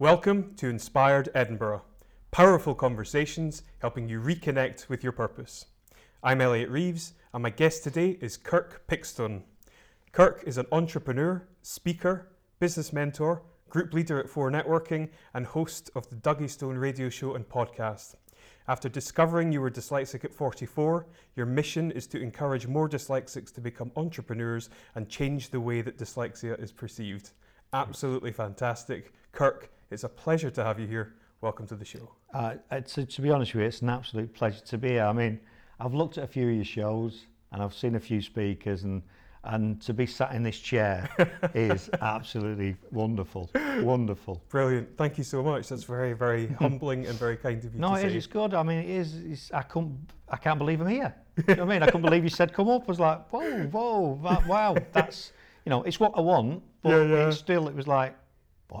Welcome to Inspired Edinburgh, powerful conversations helping you reconnect with your purpose. I'm Elliot Reeves, and my guest today is Kirk Pickstone. Kirk is an entrepreneur, speaker, business mentor, group leader at Four Networking, and host of the Dougie Stone radio show and podcast. After discovering you were dyslexic at 44, your mission is to encourage more dyslexics to become entrepreneurs and change the way that dyslexia is perceived. Absolutely fantastic. Kirk, it's a pleasure to have you here. Welcome to the show. Uh, to, to be honest with you, it's an absolute pleasure to be here. I mean, I've looked at a few of your shows and I've seen a few speakers and and to be sat in this chair is absolutely wonderful, wonderful. Brilliant. Thank you so much. That's very, very humbling and very kind of you. No, to it is. It's good. I mean, it is. It's, I can't. I can't believe I'm here. you know what I mean? I couldn't believe you said come up. I was like, whoa, whoa, that, wow. That's you know, it's what I want, but Yeah, yeah. it's still. It was like,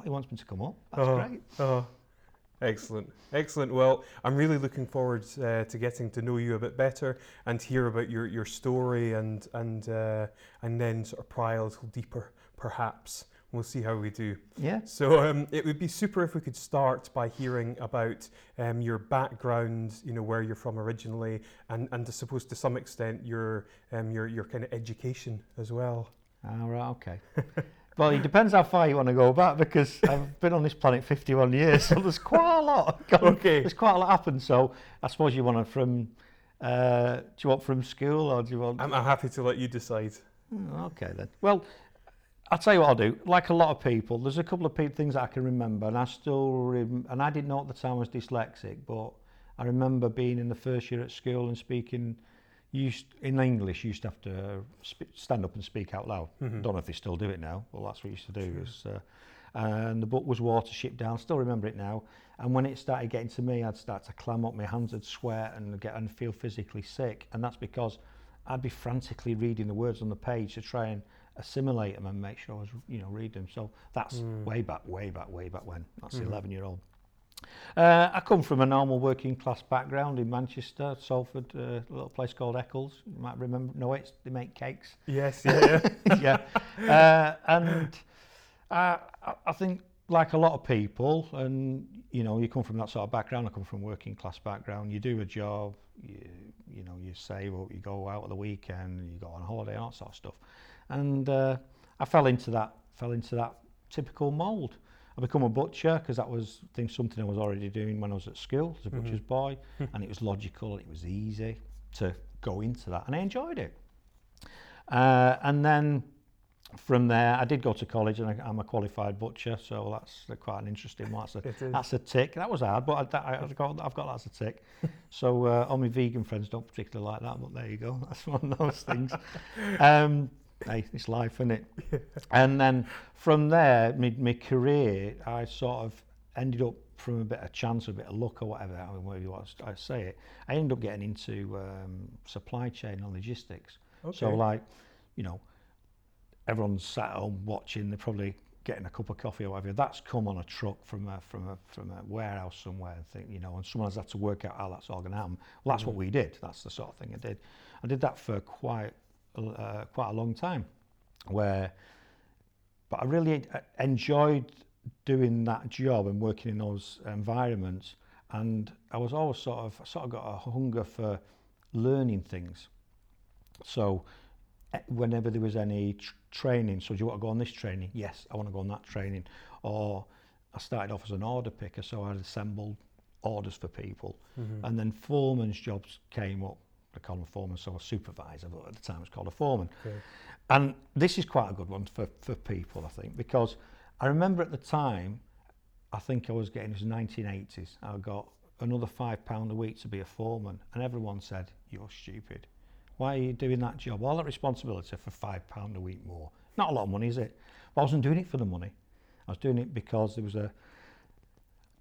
He wants me to come up. That's Oh, great. Oh, excellent, excellent. Well, I'm really looking forward uh, to getting to know you a bit better and hear about your, your story and and uh, and then sort of pry a little deeper, perhaps. We'll see how we do. Yeah. So um, it would be super if we could start by hearing about um, your background, you know, where you're from originally, and, and I suppose to some extent your um, your your kind of education as well. All right, okay. well, it depends how far you want to go back because I've been on this planet 51 years, so there's quite a lot. gone- Okay. There's quite a lot happened. So I suppose you want to from. Uh, do you want from school or do you want? I'm, I'm happy to let you decide. Mm, Okay then. Well, I'll tell you what I'll do. Like a lot of people, there's a couple of pe- things that I can remember, and I still rem- and I didn't know at the time I was dyslexic, but I remember being in the first year at school and speaking. Used in English, you used to have to uh, stand up and speak out loud. Mhm. Don't know if they still do it now. Well, that's what you used to do. Was, uh, and the book was Watership Down. Still remember it now. And when it started getting to me, I'd start to clam up. My hands would sweat and get and feel physically sick. And that's because I'd be frantically reading the words on the page to try and assimilate them and make sure I was, you know, read them. So that's Mm. way back, way back, way back when. That's Mhm. 11 year old. Uh, I come from a normal working class background in Manchester, Salford, uh, a little place called Eccles. You might remember, know it, they make cakes. Yes, yeah, yeah. yeah. Uh, and I, I think, like a lot of people, and you know, you come from that sort of background. I come from working class background. You do a job, you, you know, you save up, you go out at the weekend, you go on holiday, all that sort of stuff. And uh, I fell into that, fell into that typical mould. I become a butcher because that was I think something I was already doing when I was at school as a Mhm. butcher's boy, and it was logical and it was easy to go into that, and I enjoyed it. Uh, and then from there, I did go to college, and I, I'm a qualified butcher, so that's quite an interesting one. That's a, that's a tick. That was hard, but I, I've got I've got that as a tick. so uh, all my vegan friends don't particularly like that, but there you go. That's one of those things. Um, hey, it's life, isn't it? And then from there, my, my career, I sort of ended up from a bit of chance, a bit of luck, or whatever, however you want to say it. I ended up getting into um, supply chain and logistics. So like, you know, everyone's sat at home watching. They're probably getting a cup of coffee or whatever. That's come on a truck from a from a from a warehouse somewhere. I think you know, and someone has had to work out how that's all going to happen. Well, that's what we did. That's the sort of thing I did. I did that for quite uh, quite a long time, where. But I really uh, enjoyed doing that job and working in those environments, and I was always sort of sort of got a hunger for learning things. So eh, whenever there was any tr- training, so do you want to go on this training? Yes, I want to go on that training. Or I started off as an order picker, so I'd assembled orders for people. Mhm. And then foreman's jobs came up. They call them foreman, so a supervisor, but at the time it was called a foreman. Okay. And this is quite a good one for, for people, I think, because I remember at the time, I think I was getting, it was 1980s, I got another five pound a week to be a foreman. And everyone said, you're stupid. Why are you doing that job? All that responsibility for five pound a week more. Not a lot of money, is it? But I wasn't doing it for the money. I was doing it because there was a,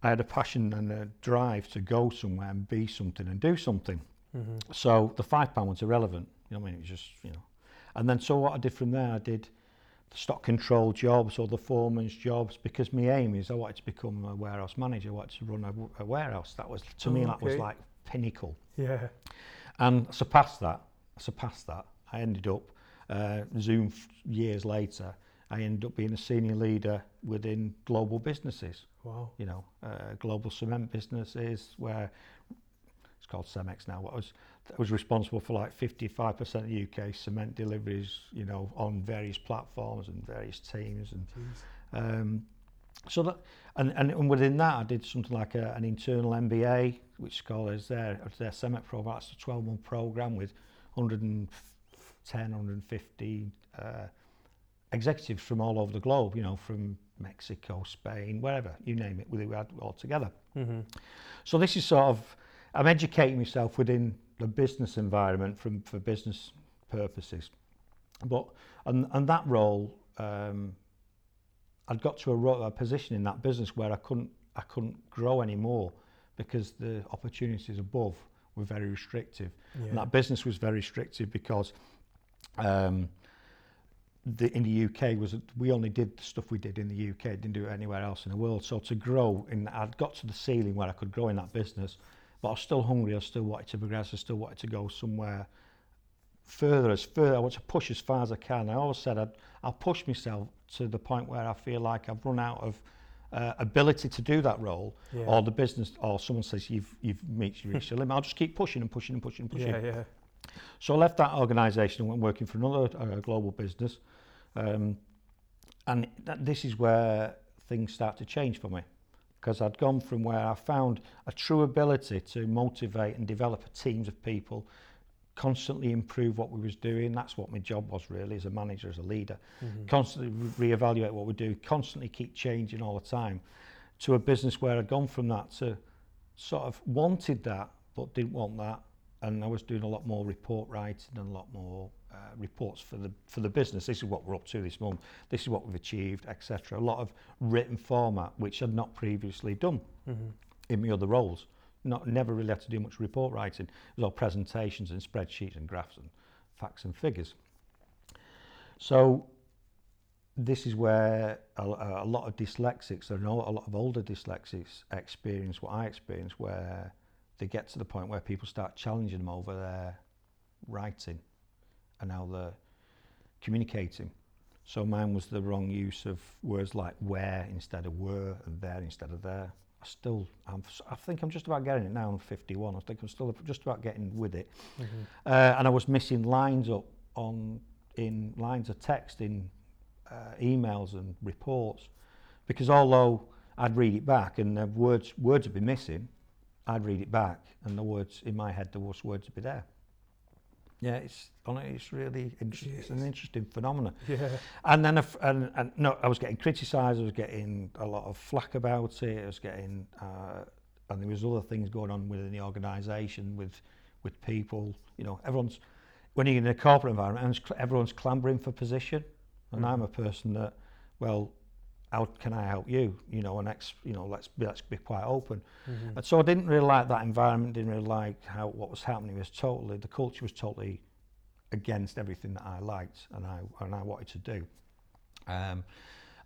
I had a passion and a drive to go somewhere and be something and do something. Mhm. So the five pound was irrelevant. You know what I mean? It was just, you know. And then so what I did from there, I did the stock control jobs or the foreman's jobs because my aim is I wanted to become a warehouse manager. I wanted to run a warehouse. That was to me Oh, that was like pinnacle. Yeah. And I surpassed that. I surpassed that. I ended up uh, Zoom f- years later I ended up being a senior leader within global businesses. Wow. You know, uh, global cement businesses where it's called Cemex now. What was was responsible for like 55% of UK cement deliveries. You know, on various platforms and various teams and. Jeez. Um, so that and, and and within that I did something like a, an internal MBA, which is called as their their Cemex program. That's a 12 month program with 110, 150 uh, executives from all over the globe. You know, from Mexico, Spain, wherever you name it. We had all together. Mm-hmm. So this is sort of I'm educating myself within the business environment from for business purposes. But and and that role. Um, I'd got to a, a position in that business where I couldn't I couldn't grow anymore because the opportunities above were very restrictive. Yeah. And that business was very restrictive because um, the, in the UK was we only did the stuff we did in the UK, didn't do it anywhere else in the world. So to grow, in, I'd got to the ceiling where I could grow in that business, but I was still hungry. I still wanted to progress. I still wanted to go somewhere further, as further. I want to push as far as I can. I always said I'd, I'll push myself to the point where I feel like I've run out of uh, ability to do that role, Yeah. or the business, or someone says you've you've reached, reached your limit. I'll just keep pushing and pushing and pushing and pushing. yeah, yeah. So I left that organisation and went working for another uh, global business. Um, and that, this is where things start to change for me. Because I'd gone from where I found a true ability to motivate and develop teams of people, constantly improve what we was doing. That's what my job was really as a manager, as a leader. Mhm. Constantly re- reevaluate what we do, constantly keep changing all the time. To a business where I'd gone from that to sort of wanted that, but didn't want that, and I was doing a lot more report writing and a lot more uh, reports for the for the business. This is what we're up to this month. This is what we've achieved, etc. A lot of written format, which I'd not previously done Mhm. in my other roles. Not never really had to do much report writing. It was all presentations and spreadsheets and graphs and facts and figures. So this is where a, a lot of dyslexics, or a lot of older dyslexics, experience what I experienced, where they get to the point where people start challenging them over their writing and how they're communicating. So mine was the wrong use of words like where instead of were and there instead of there. I still, I'm, I think I'm just about getting it now. I'm 51. I think I'm still just about getting with it. Mhm. Uh, and I was missing lines up on in lines of text in uh, emails and reports because although I'd read it back and the words words would be missing, I'd read it back and the words in my head, the words words would be there. Yeah, it's on. It's really interesting. It's an interesting phenomenon. Yeah. And then, if, and, and no, I was getting criticised. I was getting a lot of flack about it. I was getting, uh, and there was other things going on within the organisation with, with people. You know, everyone's when you're in a corporate environment, everyone's, cl- everyone's clambering for position, and I'm a person that, well, how can I help you? You know, and ex, you know, let's be, let's be quite open. Mhm. And so I didn't really like that environment. Didn't really like how what was happening. It was totally the culture was totally against everything that I liked and I and I wanted to do. Um,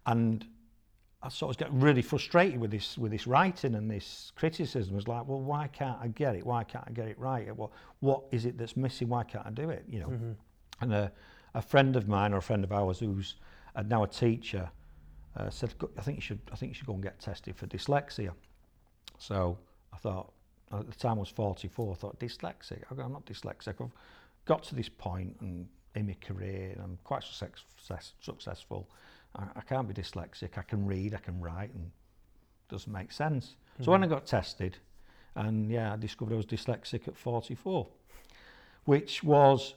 and I sort of got really frustrated with this with this writing and this criticism. I was like, well, why can't I get it? Why can't I get it right? What what is it that's missing? Why can't I do it? You know. Mhm. And a, a friend of mine or a friend of ours who's uh, now a teacher uh, said, I think you should I think you should go and get tested for dyslexia. So I thought at the time I was 44. I thought dyslexic. I'm not dyslexic. I've got to this point and in my career and I'm quite success, success, successful. I, I can't be dyslexic. I can read. I can write, and it doesn't make sense. So when I got tested, and yeah, I discovered I was dyslexic at 44, which was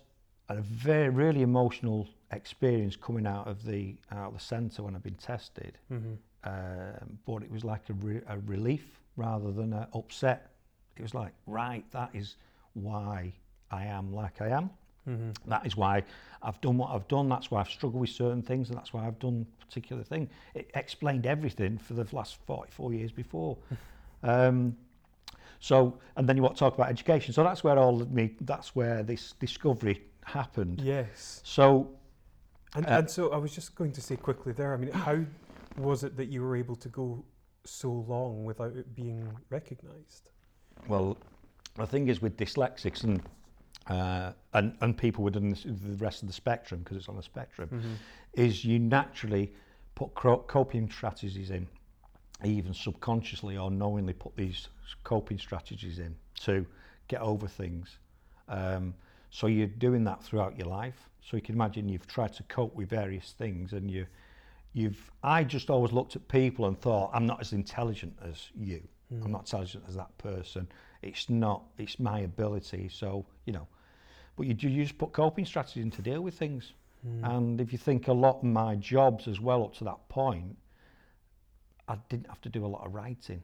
a very really emotional experience coming out of the out of the centre when I'd been tested. Mhm. Um, but it was like a, re- a relief rather than a upset. It was like, right, that is why I am like I am. Mhm. That is why I've done what I've done. That's why I've struggled with certain things, and that's why I've done particular thing. It explained everything for the last 44 years before. um, so, and then you want to talk about education. So that's where all of me. That's where this discovery happened. Yes. So And, Uh, and so I was just going to say quickly there. I mean, how was it that you were able to go so long without it being recognised? Well, the thing is with dyslexics, and uh, and, and people within the, rest of the spectrum, because it's on the spectrum, Mhm. is you naturally put coping strategies in, even subconsciously or knowingly put these coping strategies in to get over things. Um, so you're doing that throughout your life. So you can imagine you've tried to cope with various things, and you, you've. I just always looked at people and thought, I'm not as intelligent as you. Hmm. I'm not intelligent as that person. It's not. It's my ability. So you know, but you, you just put coping strategies in to deal with things. Hmm. And if you think a lot of my jobs as well up to that point, I didn't have to do a lot of writing.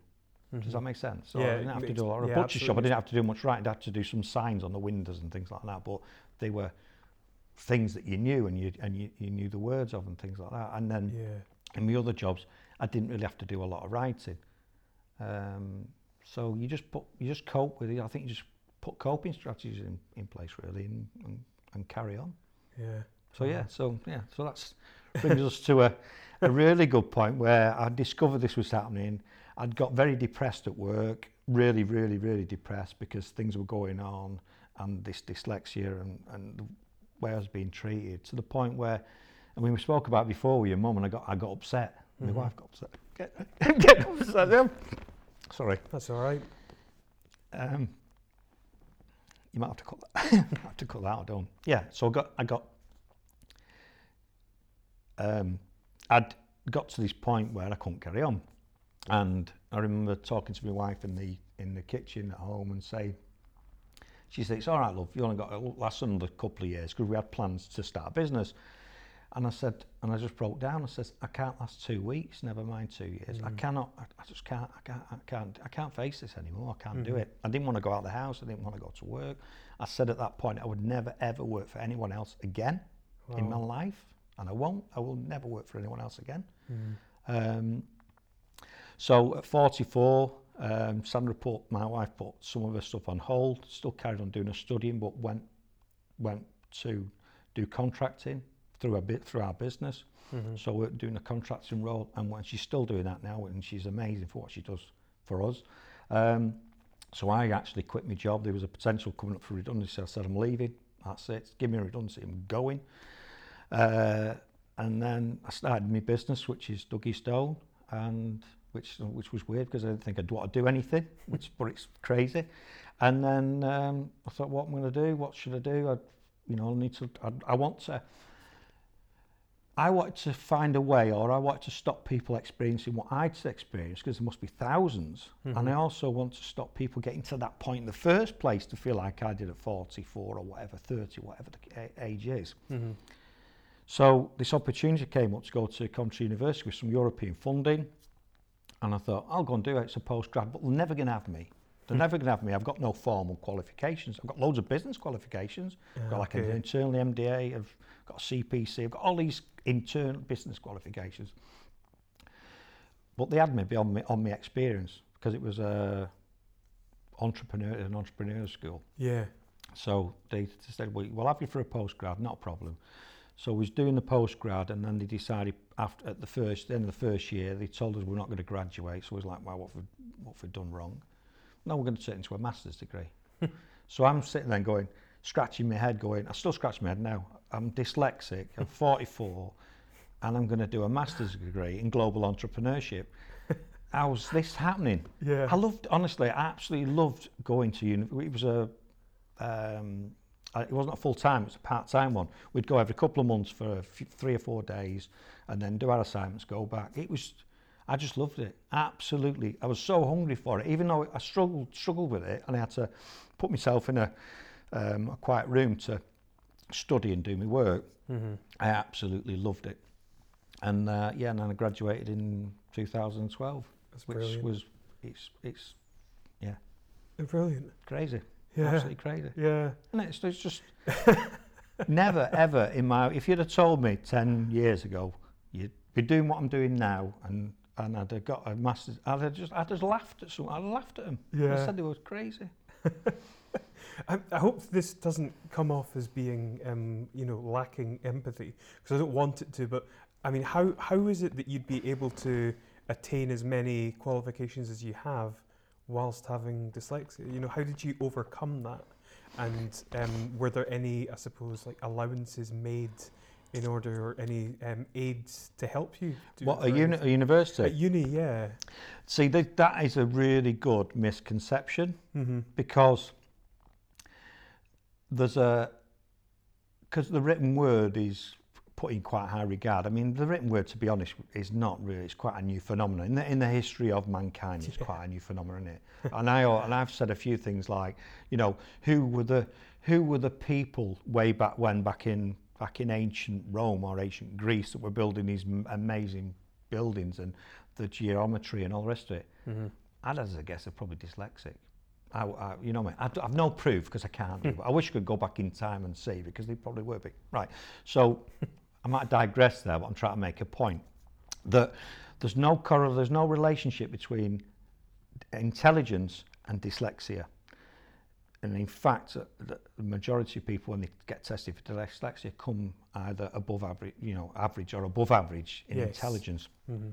Does mm-hmm. that make sense? So Yeah, I didn't have to do a lot of yeah, butcher shop. I didn't have to do much writing. I had to do some signs on the windows and things like that. But they were things that you knew and you and you, you knew the words of and things like that. And then Yeah. in my other jobs, I didn't really have to do a lot of writing. Um, so you just put you just cope with it. I think you just put coping strategies in, in place really and, and, and carry on. Yeah. So yeah, so yeah, so that's brings us to a, a really good point where I discovered this was happening. I'd got very depressed at work, really, really, really depressed because things were going on and this dyslexia and, and the way I was being treated to the point where, I mean, we spoke about it before with your mum and I got I got upset. My Mhm. wife got upset. Get, get upset. yeah. Sorry. That's all right. Um, you might have to cut that. Have to cut that out, don't? Yeah. So I got, I got, um, I'd got to this point where I couldn't carry on, and I remember talking to my wife in the in the kitchen at home and saying, she "It's all right, love. You only got it'll last another couple of years because we had plans to start a business." And I said, and I just broke down. I says, I can't last two weeks, never mind two years. I Mm. cannot. I, I just can't. I can't. I can't. I can't face this anymore. I can't do Mhm. it. I didn't want to go out of the house. I didn't want to go to work. I said at that point, I would never ever work for anyone else again in my life, and I won't. I will never work for anyone else again. Mm. Um, so at 44, um, Sandra put my wife put some of her stuff on hold. Still carried on doing her studying, but went went to do contracting through a bit through our business. Mhm. So we're doing a contracting role, and when she's still doing that now, and she's amazing for what she does for us. Um, so I actually quit my job. There was a potential coming up for redundancy. I said I'm leaving. That's it. Give me a redundancy. I'm going. Uh, and then I started my business, which is Dougie Stone, and which which was weird because I didn't think I'd want to do anything, which but it's crazy. And then um, I thought, what am I going to do? What should I do? I, you know, I need to. I, I want to. I wanted to find a way, or I wanted to stop people experiencing what I'd experienced, because there must be 1000s And I also want to stop people getting to that point in the first place to feel like I did at 44 or whatever, 30, whatever the age is. Mhm. So this opportunity came up to go to Coventry University with some European funding. And I thought, I'll go and do it. It's a postgrad, but they're never going to have me. They're Hmm. never going to have me. I've got no formal qualifications. I've got loads of business qualifications. I've got like an Okay. internal MBA. I've got a CPC. I've got all these internal business qualifications. But they had me beyond me on my experience because it was a entrepreneur an entrepreneur school. Yeah. So they said, well, we'll have you for a postgrad, not a problem. So we was doing the postgrad, and then they decided after at the first end of the first year, they told us we're not going to graduate. So I was like, well, what have we, what have we done wrong? No, we're going to turn into a master's degree. so I'm sitting there going, scratching my head, going, I still scratch my head now. I'm dyslexic. I'm 44, and I'm going to do a master's degree in global entrepreneurship. How's this happening? Yeah. I loved, honestly, I absolutely loved going to uni. It was a, um, it wasn't a full time, it was a part time one. We'd go every couple of months for a f- three or four days and then do our assignments, go back. It was, I just loved it. Absolutely. I was so hungry for it, even though I struggled, struggled with it and I had to put myself in a, um, a quiet room to study and do my work. Mhm. I absolutely loved it. And uh, yeah, and then I graduated in 2012, That's which brilliant. was, it's, it's yeah. brilliant. crazy. Yeah. Absolutely crazy. Yeah. And it's, it's just never ever in my if you'd have told me 10 years ago you'd be doing what I'm doing now and and I'd have got a master's I'd have just I'd just laughed at some have laughed at them I said they were crazy I, I hope this doesn't come off as being, um, you know, lacking empathy because I don't want it to. But I mean, how how is it that you'd be able to attain as many qualifications as you have whilst having dyslexia? You know, how did you overcome that? And um, were there any, I suppose, like allowances made in order or any um, aids to help you? do What, a, uni- a university? At uni, yeah. See, th- that is a really good misconception Mm-hmm. because there's a because the written word is put in quite high regard. I mean, the written word, to be honest, is not really. It's quite a new phenomenon in the in the history of mankind. It's Yeah. quite a new phenomenon, isn't it? and I and I've said a few things like, you know, who were the who were the people way back when, back in back in ancient Rome or ancient Greece, that were building these m- amazing buildings and the geometry and all the rest of it. Mm-hmm. I'd as a guess, they're probably dyslexic. I, I, you know, what I, mean? I, have no proof because I can't. do I wish I could go back in time and see because they probably were. But right, so I might digress there, but I'm trying to make a point that there's no correl- there's no relationship between intelligence and dyslexia. And in fact, uh, the the majority of people when they get tested for dyslexia come either above average, you know, average or above average in Yes. intelligence. Mm-hmm.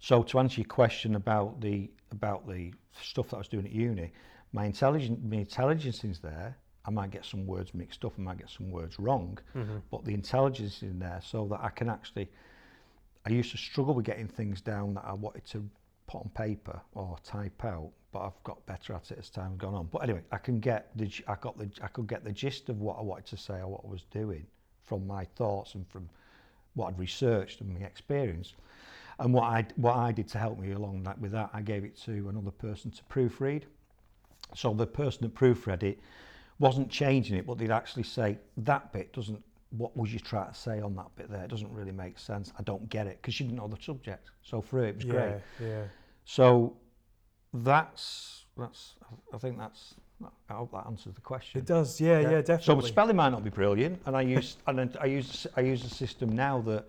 So to answer your question about the about the stuff that I was doing at uni, my intelligence my intelligence is there. I might get some words mixed up, I might get some words wrong, Mm-hmm. but the intelligence is in there so that I can actually. I used to struggle with getting things down that I wanted to put on paper or type out, but I've got better at it as time has gone on. But anyway, I can get the I got the I could get the gist of what I wanted to say or what I was doing from my thoughts and from what I'd researched and my experience. And what I what I did to help me along that with that, I gave it to another person to proofread. So the person that proofread it wasn't changing it, but they'd actually say that bit doesn't. What was you trying to say on that bit there? It doesn't really make sense. I don't get it because she didn't know the subject. So for her, it was yeah, great. Yeah. So that's that's. I think that's. I hope that answers the question. It does. Yeah, yeah, So definitely. So spelling might not be brilliant, and I use and I use I use a system now that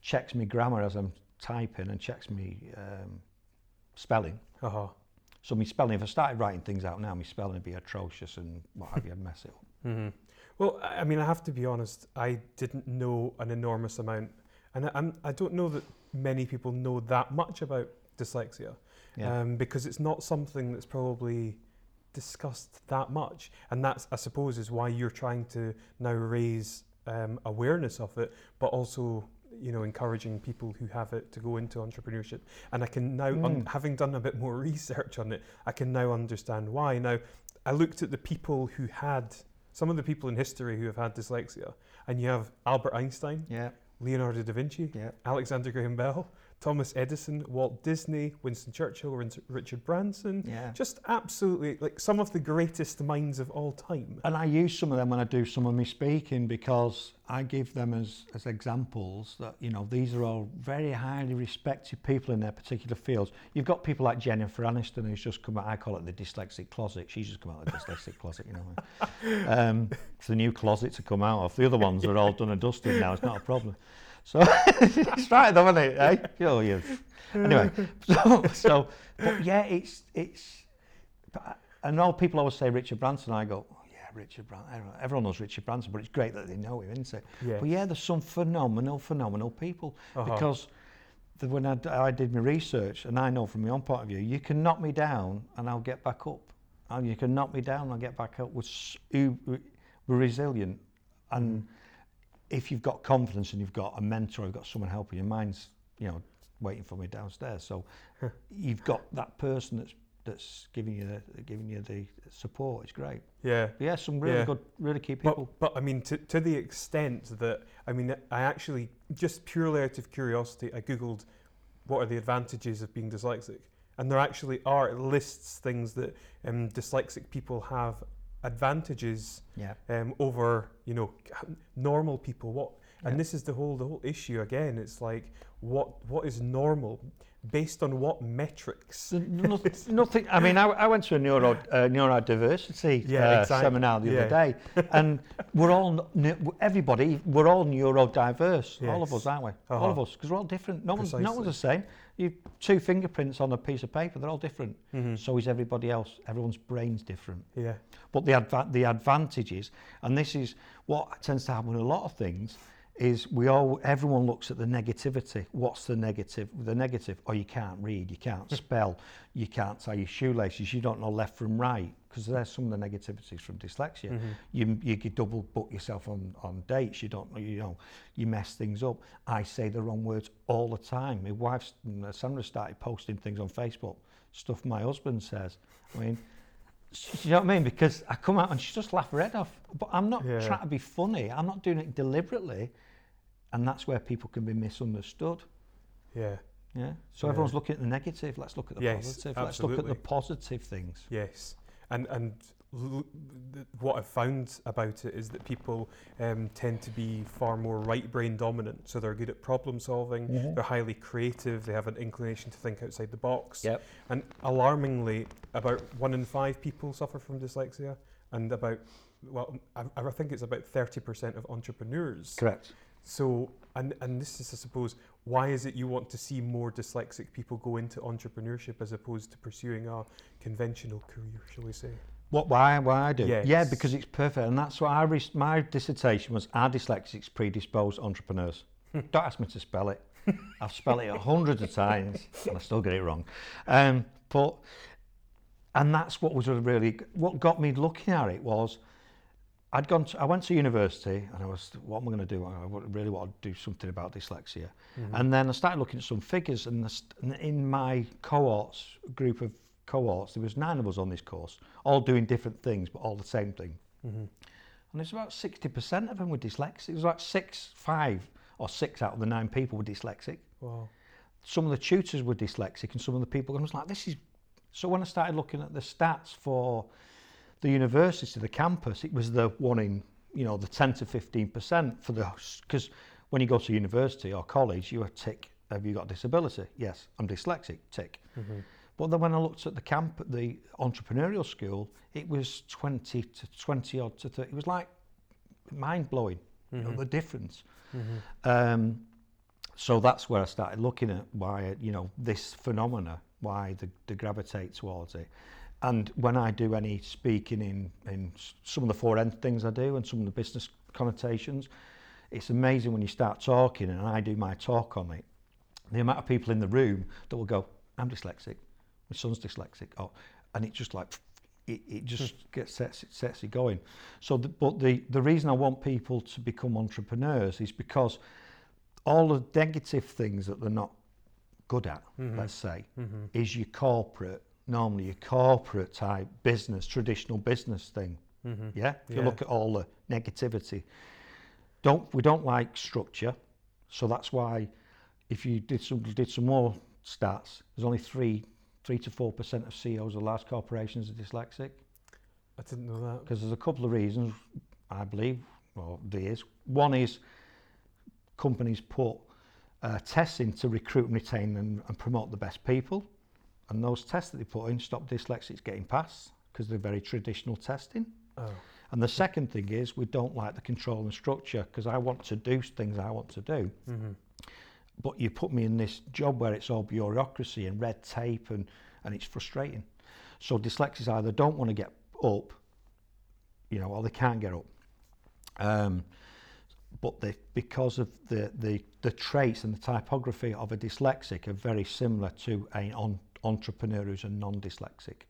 checks me grammar as I'm typing and checks me um, spelling. uh-huh. So my spelling, if I started writing things out now, my spelling would be atrocious and what have you, I'd mess it up. hmm Well, I I mean, I have to be honest. I didn't know an enormous amount, and I, I'm, I don't know that many people know that much about dyslexia, Yeah. um, because it's not something that's probably discussed that much, and that's, I suppose, is why you're trying to now raise um, awareness of it, but also. You know, encouraging people who have it to go into entrepreneurship, and I can now, un- Mm. having done a bit more research on it, I can now understand why. Now, I looked at the people who had some of the people in history who have had dyslexia, and you have Albert Einstein, Yeah, Leonardo da Vinci, yeah. Alexander Graham Bell, Thomas Edison, Walt Disney, Winston Churchill, Richard Branson. Yeah. Just absolutely like some of the greatest minds of all time. And I use some of them when I do some of my speaking because I give them as, as examples that, you know, these are all very highly respected people in their particular fields. You've got people like Jennifer Aniston who's just come out, I call it the dyslexic closet. She's just come out of the dyslexic closet, you know. Um, it's the new closet to come out of. The other ones are all done and dusted now, it's not a problem. So it's right though, isn't it? Eh? Oh, you. Anyway, so, so but yeah, it's, it's, but I, I know people always say Richard Branson, I go, oh, yeah, Richard Branson. Everyone, knows Richard Branson, but it's great that they know him, isn't it? Yeah. But yeah, there's some phenomenal, phenomenal people Uh-huh. because the, when I did my research, and I know from my own point of view, you can knock me down and I'll get back up. And you can knock me down and I'll get back up. We're, we're resilient. And if you've got confidence and you've got a mentor, you've got someone helping, your mind's, you know, waiting for me downstairs. So you've got that person that's that's giving you the giving you the support. It's great. Yeah. But yeah, some really Yeah. good, really key people. But, but I mean, to, to the extent that, I mean, I actually, just purely out of curiosity, I Googled what are the advantages of being dyslexic. And there actually are, lists things that um, dyslexic people have advantages yeah. um, over, you know, normal people. What, Yeah. and this is the whole, the whole issue again. It's like, what, what is normal? Based on what metrics? nothing, nothing. I mean, I, I went to a neuro uh, neurodiversity Yeah, uh, exactly. seminar the Yeah. other day, and we're all everybody. We're all neurodiverse. All of us, aren't we? All Uh-huh. of us, because we're all different. No one's, no one's the same. You two fingerprints on a piece of paper. They're all different. Mhm. So is everybody else. Everyone's brain's different. Yeah. But the adva- the advantages, and this is what tends to happen with a lot of things, is we all everyone looks at the negativity. What's the negative? The negative, oh you can't read, you can't spell, you can't tie your shoelaces, you don't know left from right because there's some of the negativities from dyslexia. Mhm. You you could double book yourself on on dates. You don't you know you mess things up. I say the wrong words all the time. My wife Sandra started posting things on Facebook, stuff my husband says. I mean. You know what I mean? Because I come out and she just laugh her head off. But I'm not Yeah. trying to be funny. I'm not doing it deliberately. And that's where people can be misunderstood. Yeah. Yeah. So Yeah. everyone's looking at the negative. Let's look at the Yes, positive. Let's look at the positive things. Yes, and and l- what I've found about it is that people um, tend to be far more right brain dominant. So they're good at problem solving. Mhm. They're highly creative. They have an inclination to think outside the box. Yep. And alarmingly, about one in five people suffer from dyslexia, and about well, I, I think it's about thirty percent of entrepreneurs. Correct. So, and and this is, I suppose, why is it you want to see more dyslexic people go into entrepreneurship as opposed to pursuing a conventional career, shall we say? What? Why? Why I do? Yeah, because it's perfect, and that's what I. Re- my dissertation was: Are dyslexics predisposed entrepreneurs? Don't ask me to spell it. I've spelled it hundreds of times, and I still get it wrong. Um, but and that's what was really what got me looking at it was. I'd gone. To, I went to university, and I was, what am I going to do? I really want to do something about dyslexia. And then I started looking at some figures, and, the and in my cohorts, group of cohorts, there was nine of us on this course, all doing different things, but all the same thing. Mm-hmm. And it's about 60% of them were dyslexic. It was like six, five, or six out of the nine people were dyslexic. Wow. Some of the tutors were dyslexic, and some of the people, I was like, this is. So when I started looking at the stats for the university, the campus, it was the one in, you know, the 10 to 15% for the, because when you go to university or college, you are tick, have you got a disability? Yes, I'm dyslexic, tick. Mm-hmm. But then when I looked at the camp at the entrepreneurial school, it was 20 to 20 odd to 30. It was like mind blowing, you know, Mhm. the difference. Mm-hmm. Um, so that's where I started looking at why, you know, this phenomena, why they, they gravitate towards it. And when I do any speaking in, in some of the 4N things I do and some of the business connotations, it's amazing when you start talking and I do my talk on it, the amount of people in the room that will go, I'm dyslexic, my son's dyslexic, oh, and it just like, it, it just gets sets, it sets it going. So, the, but the, the reason I want people to become entrepreneurs is because all the negative things that they're not good at, Mhm. let's say, Mm-hmm. is your corporate, normally a corporate type business, traditional business thing. Mm-hmm. Yeah. If you Yeah. look at all the negativity, don't we don't like structure, so that's why if you did some did some more stats, there's only three three to four percent of CEOs of large corporations are dyslexic I didn't know that. because there's a couple of reasons I believe. Well, there is one is companies put uh, tests in to recruit and retain and, and promote the best people, and those tests that they put in stop dyslexics getting passed because they're very traditional testing. Oh. And the second thing is we don't like the control and structure because I want to do things I want to do. Mm-hmm. But you put me in this job where it's all bureaucracy and red tape and, and it's frustrating. So dyslexics either don't want to get up, you know, or they can't get up. Um, but they, because of the, the, the traits and the typography of a dyslexic are very similar to an on, entrepreneur who's a non-dyslexic.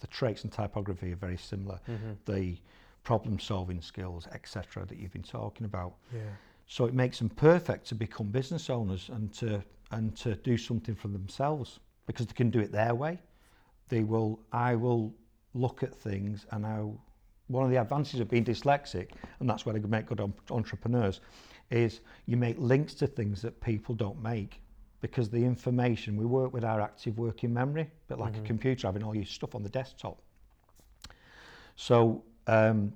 The traits and typography are very similar. Mm-hmm. The problem-solving skills, etc., that you've been talking about. Yeah. So it makes them perfect to become business owners and to and to do something for themselves because they can do it their way. They will. I will look at things and I. One of the advantages of being dyslexic, and that's where they make good entrepreneurs, is you make links to things that people don't make because the information we work with our active working memory, but like Mhm. a computer having all your stuff on the desktop. So um,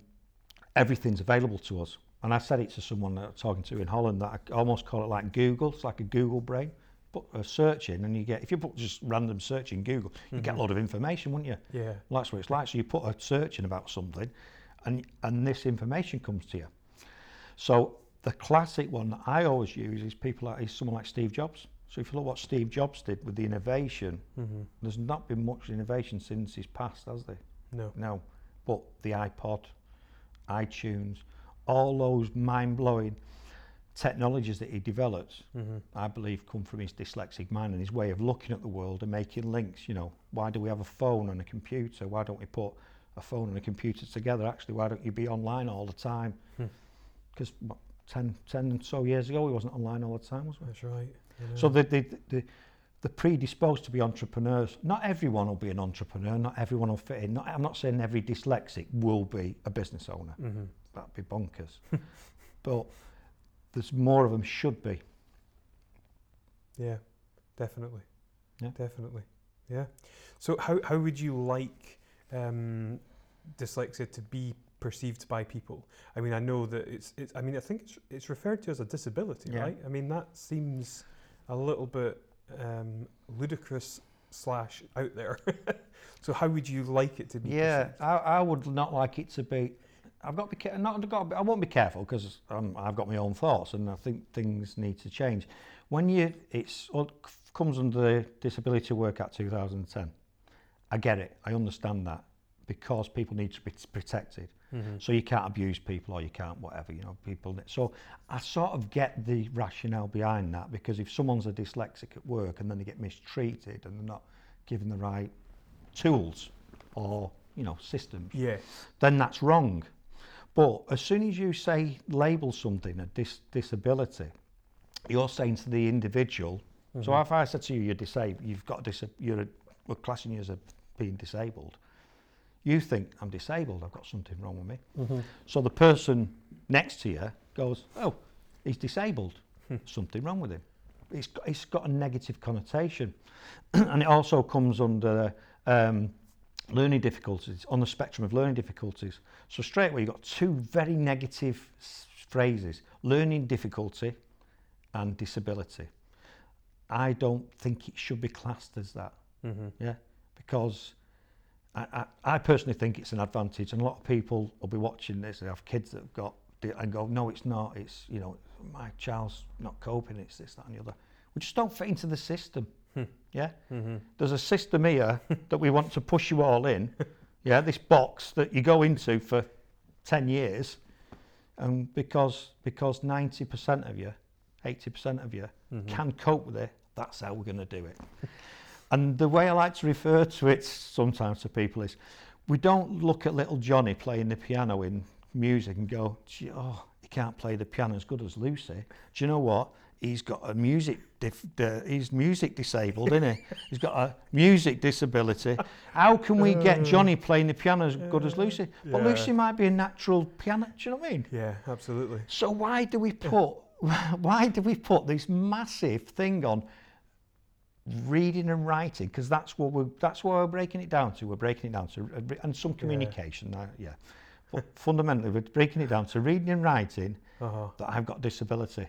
everything's available to us. And I said it to someone that I'm talking to in Holland that I almost call it like Google. It's like a Google brain. Put a search in and you get, if you put just random search in Google, you get a Mhm. lot of information, wouldn't you? Yeah. Well, that's what it's like. So you put a search in about something and, and this information comes to you. So the classic one that I always use is people like, is someone like Steve Jobs. So if you look at what Steve Jobs did with the innovation, Mm-hmm. there's not been much innovation since his past, has there? No. No, but the iPod, iTunes, all those mind blowing. technologies that he developed, hmm I believe, come from his dyslexic mind and his way of looking at the world and making links. You know, why do we have a phone and a computer? Why don't we put a phone and a computer together? Actually, why don't you be online all the time? Hmm. Because 10, 10 and so years ago, we wasn't online all the time, was we? That's right. I So the, the, the, the predisposed to be entrepreneurs. Not everyone will be an entrepreneur. Not everyone will fit in. Not, I'm not saying every dyslexic will be a business owner. Mhm. That'd be bonkers. but there's more of them should be. Yeah, definitely. Yeah. Definitely. Yeah. So how how would you like um, dyslexia to be perceived by people? I mean, I know that it's it's I mean, I think it's it's referred to as a disability, Yeah. right? I mean, that seems a little bit um, ludicrous slash out there. so how would you like it to be? Yeah. I, I would not like it to be. I've got to be not got. to be- I won't be careful because I've got my own thoughts, and I think things need to change. When you, it's c- comes under the Disability Work Act 2010. I get it. I understand that because people need to be protected. Mhm. So you can't abuse people or you can't whatever, you know, people. So I sort of get the rationale behind that because if someone's a dyslexic at work and then they get mistreated and they're not given the right tools or, you know, systems, Yeah. then that's wrong. But as soon as you say label something a dis- disability, you're saying to the individual. So Mhm. if I said to you, you're disabled, you've got dis- you're a, we're classing you as a being disabled. You think I'm disabled. I've got something wrong with me. Mhm. So the person next to you goes, "Oh, he's disabled. Hmm. Something wrong with him." It's got, it's got a negative connotation, and it also comes under um, learning difficulties on the spectrum of learning difficulties. So straight away you've got two very negative phrases: learning difficulty and disability. I don't think it should be classed as that Mhm. yeah, because I, I, I personally think it's an advantage, and a lot of people will be watching this. They have kids that have got and go, no, it's not. It's you know, my child's not coping. It's this, that, and the other. We just don't fit into the system. Hmm. Yeah, Mhm. there's a system here that we want to push you all in. Yeah, this box that you go into for ten years, and because because ninety percent of you, eighty percent of you Mhm. can cope with it, that's how we're going to do it. And the way I like to refer to it sometimes to people is we don't look at little Johnny playing the piano in music and go, "Gee, oh, he can't play the piano as good as Lucy. Do you know what? He's got a music, dif- uh, he's music disabled, isn't he? He's got a music disability. How can we get Johnny playing the piano as good as Lucy? But Yeah. Lucy might be a natural piano. Do you know what I mean? Yeah, absolutely. So why do we put why do we put this massive thing on reading and writing? Because that's what we're that's what we're breaking it down to. We're breaking it down to uh, and some communication. uh, yeah, but fundamentally we're breaking it down to reading and writing Uh-huh. that I've got disability.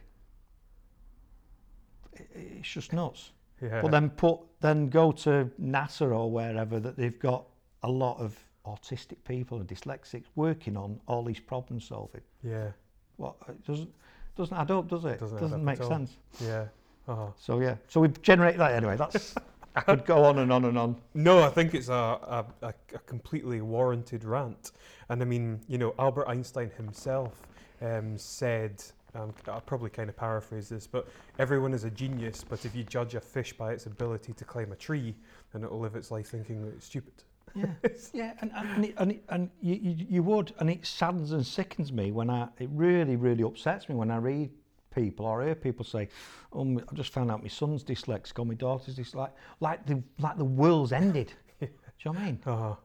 I- It's just nuts. Yeah. But then put then go to NASA or wherever that they've got a lot of autistic people and dyslexics working on all these problem solving. yeah. What it doesn't doesn't add up, does it? Doesn't doesn't make sense. Yeah. Uh-huh. So yeah, so we've generated that anyway. That's I could go on and on and on. No, I think it's a, a, a, a completely warranted rant. And I mean, you know, Albert Einstein himself um, said, um, I'll probably kind of paraphrase this, but everyone is a genius, but if you judge a fish by its ability to climb a tree, then it will live its life thinking that it's stupid. Yeah, yeah, and and, it, and, it, and you, you you would, and it saddens and sickens me when I. It really really upsets me when I read people or hear people say, "Oh, I just found out my son's dyslexic or my daughter's dyslexic," like the like the world's ended. Do you know what I mean? Uh-huh.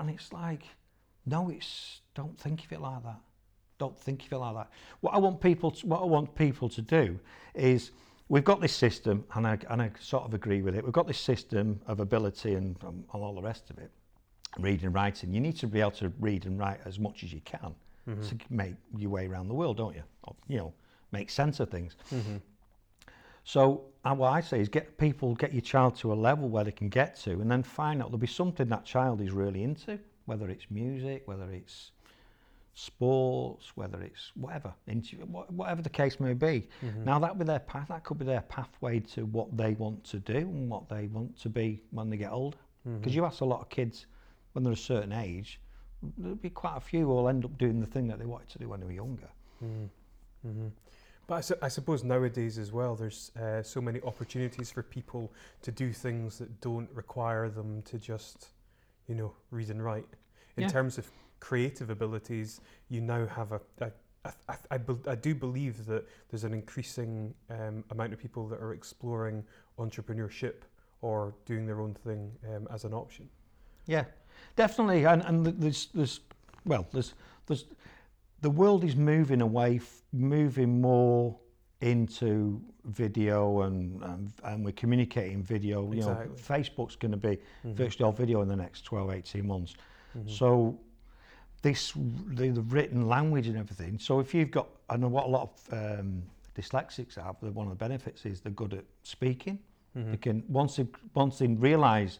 And it's like, no, it's don't think of it like that. Don't think of it like that. What I want people, to, what I want people to do is, we've got this system, and I and I sort of agree with it. We've got this system of ability and, um, and all the rest of it, reading and writing. You need to be able to read and write as much as you can Mhm. to make your way around the world, don't you? Or, you know, make sense of things. Mhm. So uh, what I say is get people, get your child to a level where they can get to, and then find out there'll be something that child is really into, whether it's music, whether it's sports, whether it's whatever, whatever the case may be. Mhm. Now that be their path, that could be their pathway to what they want to do and what they want to be when they get older. Because Mhm. you ask a lot of kids when they're a certain age, there'll be quite a few who will end up doing the thing that they wanted to do when they were younger. Mhm. But I, su- I suppose nowadays as well, there's uh, so many opportunities for people to do things that don't require them to just, you know, read and write. In Yeah. terms of creative abilities, you now have a. a I, I, I, bel- I do believe that there's an increasing um, amount of people that are exploring entrepreneurship or doing their own thing um, as an option. Yeah, definitely. And and there's there's well there's there's the world is moving away, f- moving more into video and and, and we're communicating video. You know, Exactly. Facebook's going to be Mhm. virtually all video in the next 12, 18 months. Mhm. So this the, the written language and everything. So if you've got, I know what a lot of um, dyslexics have. One of the benefits is they're good at speaking. Mhm. They can once they once they realise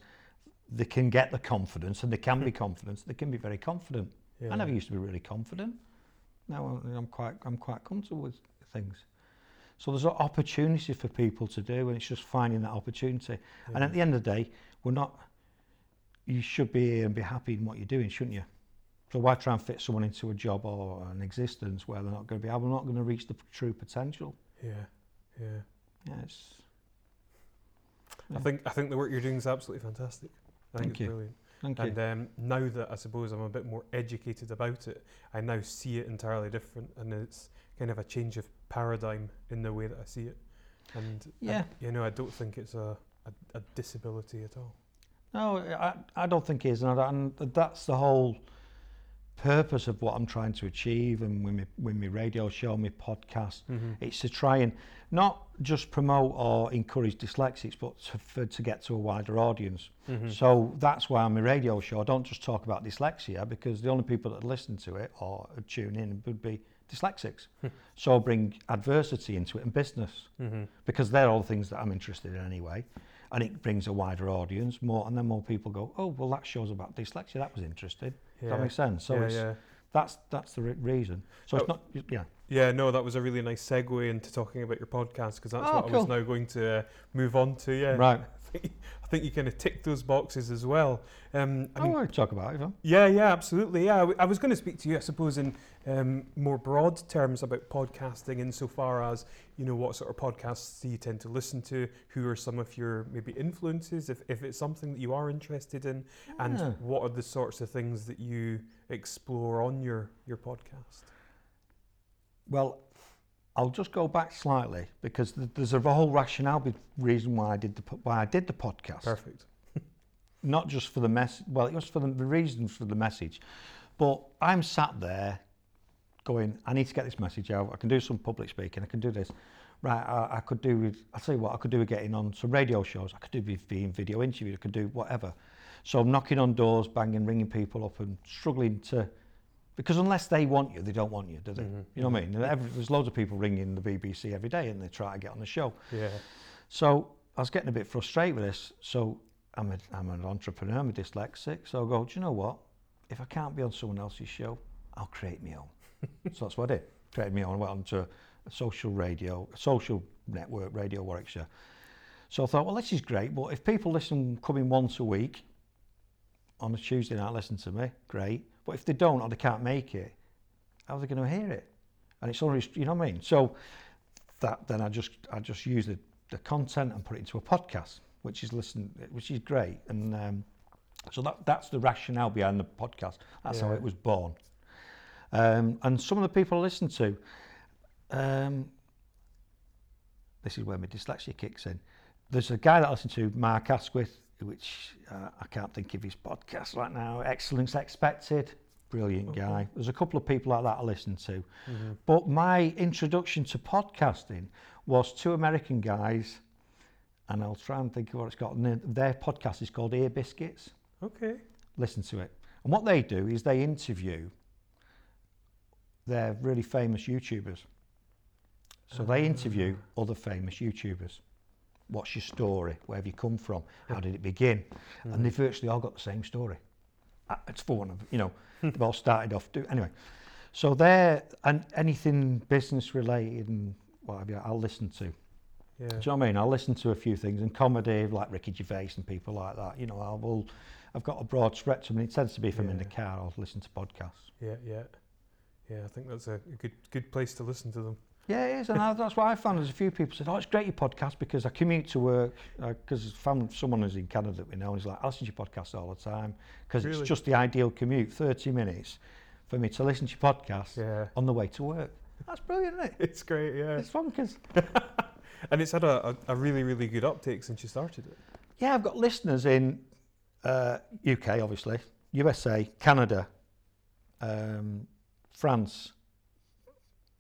they can get the confidence and they can be confident. They can be very confident. Yeah. I never used to be really confident. Now I'm quite I'm quite comfortable with things. So there's opportunities for people to do, and it's just finding that opportunity. And at the end of the day, we're not. You should be here and be happy in what you're doing, shouldn't you? So why try and fit someone into a job or an existence where they're not going to be able, not going to reach the true potential? yeah, yeah. Yeah, it's, I think I think the work you're doing is absolutely fantastic. I think Thank it's you. brilliant. Thank. And um, now that I suppose I'm a bit more educated about it, I now see it entirely different, and it's kind of a change of paradigm in the way that I see it. And I- you know, I don't think it's a, a, a disability at all. No, I, I don't think it is, and, I, and that's the whole purpose of what I'm trying to achieve, and with my, with my radio show, my podcast, Mm-hmm. it's to try and not just promote or encourage dyslexics, but to, for, to get to a wider audience. Mm-hmm. So that's why on my radio show, I don't just talk about dyslexia because the only people that listen to it or tune in would be dyslexics. so I bring adversity into it and business Mm-hmm. because they're all the things that I'm interested in anyway. And it brings a wider audience, more, and then more people go, oh, well, that show's about dyslexia. That was interesting. Does that make sense? So yeah, it's, yeah. that's that's the re- reason. So it's Oh. not, yeah. Yeah, no, that was a really nice segue into talking about your podcast because that's Oh, what I was now going to uh, move on to. Yeah, Right. I think, I think you kind of tick those boxes as well. Um, I I mean, want to talk about it. Huh? Yeah, yeah, absolutely. Yeah, I w- I was going to speak to you, I suppose, in um, more broad terms about podcasting, insofar as you know what sort of podcasts do you tend to listen to? Who are some of your maybe influences, if, if it's something that you are interested in, and what are the sorts of things that you explore on your your podcast? Well, I'll just go back slightly because th- there's a whole rationale reason why I did the why I did the podcast. Perfect. Not just for the mess. Well, it was for the, the reason for the message, but I'm sat there going, I need to get this message out. I can do some public speaking. I can do this. Right, I, I could do with. I'll tell you what. I could do with getting on some radio shows. I could do with being video interviewed. I could do whatever. So I'm knocking on doors, banging, ringing people up, and struggling to. Because unless they want you, they don't want you, do they? Mhm, You know what I mean? Every, there's loads of people ringing the BBC every day, and they try to get on the show. Yeah. So I was getting a bit frustrated with this. So I'm, a, I'm an entrepreneur, I'm a dyslexic. So I go, do you know what? If I can't be on someone else's show, I'll create my own. so that's what I did. Created my own. I went on to a social radio, a social network, Radio Warwickshire. So I thought, well, this is great. But if people listen coming once a week on a Tuesday night, listen to me, great. But if they don't or they can't make it, how are they going to hear it? And it's only, you know what I mean? So that then I just I just use the, the content and put it into a podcast, which is listen, which is great. And um, so that that's the rationale behind the podcast. That's how it was born. Um, and some of the people I listen to, um, this is where my dyslexia kicks in. There's a guy that I listen to, Mark Asquith, which uh, I can't think of his podcast right now. Excellence Expected, brilliant Okay. guy. There's a couple of people like that I listen to. Mm-hmm. But my introduction to podcasting was two American guys, and I'll try and think of what it's got. And their- their podcast is called Ear Biscuits. Okay. Listen to it. And what they do is they interview their really famous YouTubers. So they interview other famous YouTubers. What's your story? Where have you come from? How did it begin? And they virtually all got the same story. Uh, It's for one of you know, they've all started off do anyway. So they're and anything business related and what have you, I'll listen to. Yeah. Do you know what I mean? I'll listen to a few things and comedy like Ricky Gervais and people like that. You know, I will. I've got a broad spectrum, and it tends to be if I'm in the car, I'll listen to podcasts. Yeah. Yeah. Yeah. I think that's a good good place to listen to them. Yeah, it is, and I, that's what I found. There's a few people said, "Oh, it's great your podcast because I commute to work." Because I found someone who's in Canada that we know, and he's like, "I listen to your podcast all the time because Really? it's just the ideal commute, 30 minutes, for me to listen to your podcast Yeah, on the way to work." That's brilliant, isn't it? it's great. Yeah, It's fun because and it's had a, a, a really really good uptake since you started it. yeah, I've got listeners in uh, UK, obviously, USA, Canada, um, France,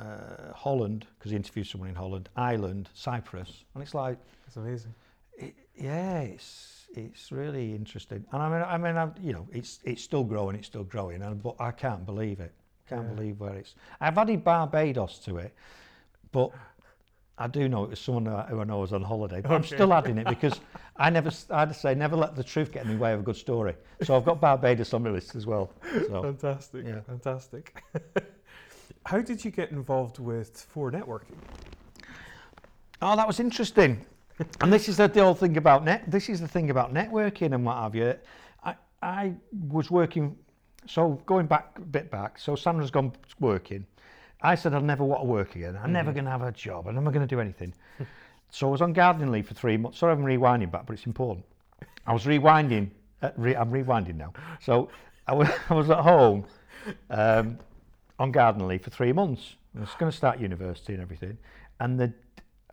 uh, Holland, because he interviewed someone in Holland, Ireland, Cyprus, and it's like. It's amazing. It, yeah, it's it's really interesting, and I mean, I mean, I'm, you know, it's it's still growing, it's still growing, and but I can't believe it. Can't Yeah. believe where it's. I've added Barbados to it, but I do know it was someone who I- know was on holiday. But I'm still adding it because I never, I'd say, never let the truth get in the way of a good story. So I've got Barbados on my list as well. So Fantastic. yeah. Fantastic. How did you get involved with For Networking? Oh, that was interesting. and this is the, the old thing about net. This is the thing about networking and what have you. I, I was working. So going back a bit back. So Sandra's gone working. I said I'd never want to work again. I'm never going to have a job. I'm never going to do anything. so I was on gardening leave for three months. Sorry, I'm rewinding back, but it's important. I was rewinding. Uh, re, I'm rewinding now. So I was, I was at home um, on gardening leave for three months. I was going to start university and everything. And the,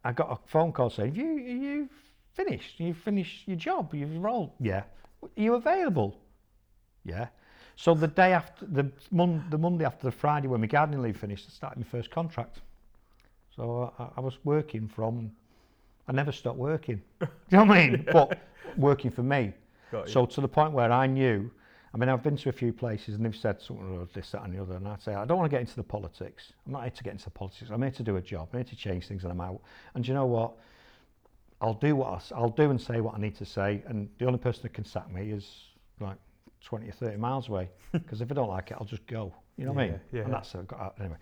I got a phone call saying, "Have you you finished? You finished your job? You've enrolled? Yeah. Are you available? Yeah. So the day after the mon- the Monday after the Friday when my gardening leave finished, I started my first contract. So I, I was working from. I never stopped working. Do you know what I mean? But working for me. So to the point where I knew, I mean, I've been to a few places and they've said something or this, that, and the other, and I'd say, I don't want to get into the politics. I'm not here to get into the politics. I'm here to do a job. I'm here to change things, and I'm out. And you know what? I'll do what I, will do and say what I need to say, and the only person that can sack me is like 20 or 30 miles away. Because if I don't like it, I'll just go. You know what I mean? Yeah, yeah. And that's uh, anyway.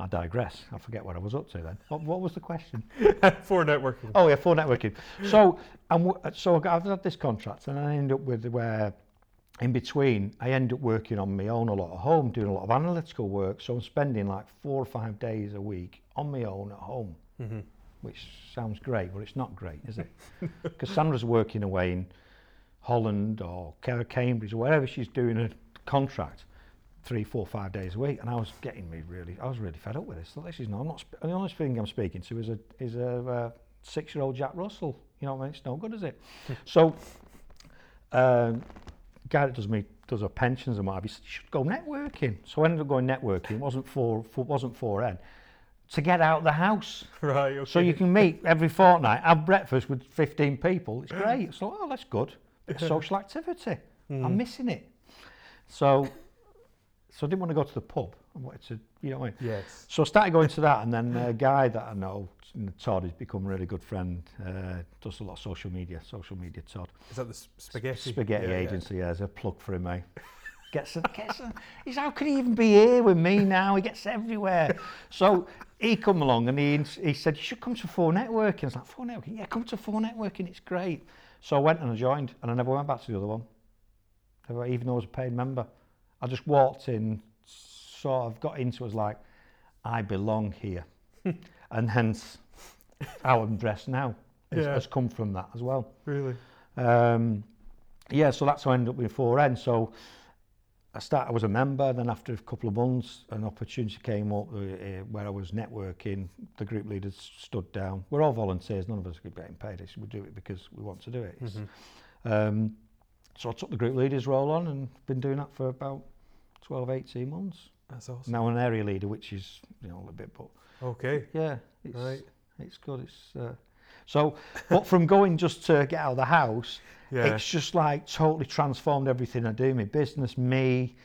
I digress. I forget what I was up to then. What, what was the question? For Networking. Oh yeah, for networking. So and w- so I've had this contract, and I end up with where, in between, I end up working on my own a lot at home, doing a lot of analytical work. So I'm spending like four or five days a week on my own at home, hmm which sounds great, but it's not great, is it? Because Sandra's working away in Holland or Ca- Cambridge or wherever she's doing a contract. Three, four, five days a week, and I was getting me really. I was really fed up with this. So this is no. I'm not. Sp- the only thing I'm speaking to is a is a uh, six-year-old Jack Russell. You know what I mean? It's no good, is it? so, um, guy that does me does our pensions and what have you, said, you should go networking. So I ended up going networking. It wasn't for, for wasn't for N to get out of the house. Right. Okay. So you can meet every fortnight, have breakfast with 15 people. It's great. So oh, that's good. Social activity. I'm mm. missing it. So, so I didn't want to go to the pub. I wanted to, you know what I mean? Yes. So I started going to that, and then a guy that I know, Todd, has become a really good friend. Uh, does a lot of social media, social media. Todd, Is that the spaghetti? spaghetti Yeah, yeah. agency. Yeah, there's a plug for him, mate. Gets, a, gets. A, he's how could he even be here with me now? He gets everywhere. So he come along and he he said you should come to 4Networking. I was like 4Networking, yeah, come to 4Networking. It's great. So I went and I joined, and I never went back to the other one. Never- Even though I was a paid member, I just walked in, sort of got into was like, I belong here, and hence how I'm dressed now has, Yeah. has come from that as well. Really. Um, yeah, so that's how I ended up with 4N. So I started, I was a member, then after a couple of months, an opportunity came up uh, uh, where I was networking. The group leaders stood down. We're all volunteers, none of us are getting paid. It's, we do it because we want to do it. It's- Mhm. Um, so I took the group leaders role on and been doing that for about 12, 18 months. That's awesome. Now an area leader, which is, you know, a bit, but Okay. yeah, it's, Right. it's good. It's, uh, so, but from going just to get out of the house, Yeah. it's just like totally transformed everything I do. My business, me,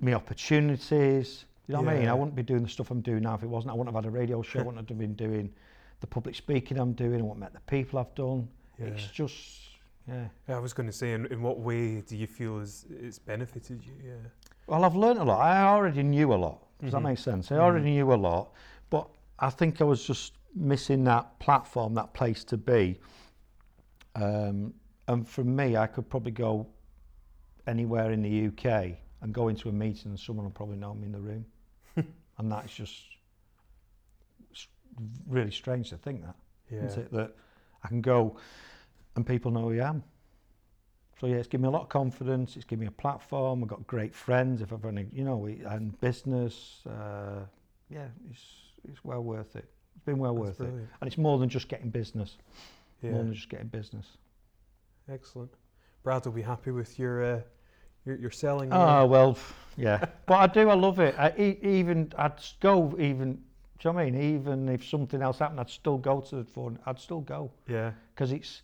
my opportunities. You know what I mean? I wouldn't be doing the stuff I'm doing now if it wasn't. I wouldn't have had a radio show. I wouldn't have been doing the public speaking I'm doing. I wouldn't met the people I've done. yeah. It's just, yeah. Yeah, I was going to say, in, in what way do you feel is it's benefited you? Yeah. Well, I've learnt a lot. I already knew a lot. Does Mhm. that make sense? I already knew a lot, but I think I was just missing that platform, that place to be. Um, and for me, I could probably go anywhere in the UK and go into a meeting and someone will probably know me in the room. and that's just, really strange to think that, Yeah. not it? That I can go and people know who I am. So yeah, it's given me a lot of confidence. It's given me a platform. I've got great friends. If I've any, you know, we- and business. Uh, yeah, it's it's well worth it. It's been well That's worth it, and it's more than just getting business. Yeah. More than just getting business. Excellent. Brad will be happy with your uh, your, your selling. Oh well, yeah. but I do. I love it. I, e- even I'd go. Even do you know what I mean? Even if something else happened, I'd still go to the phone. I'd still go yeah. because it's.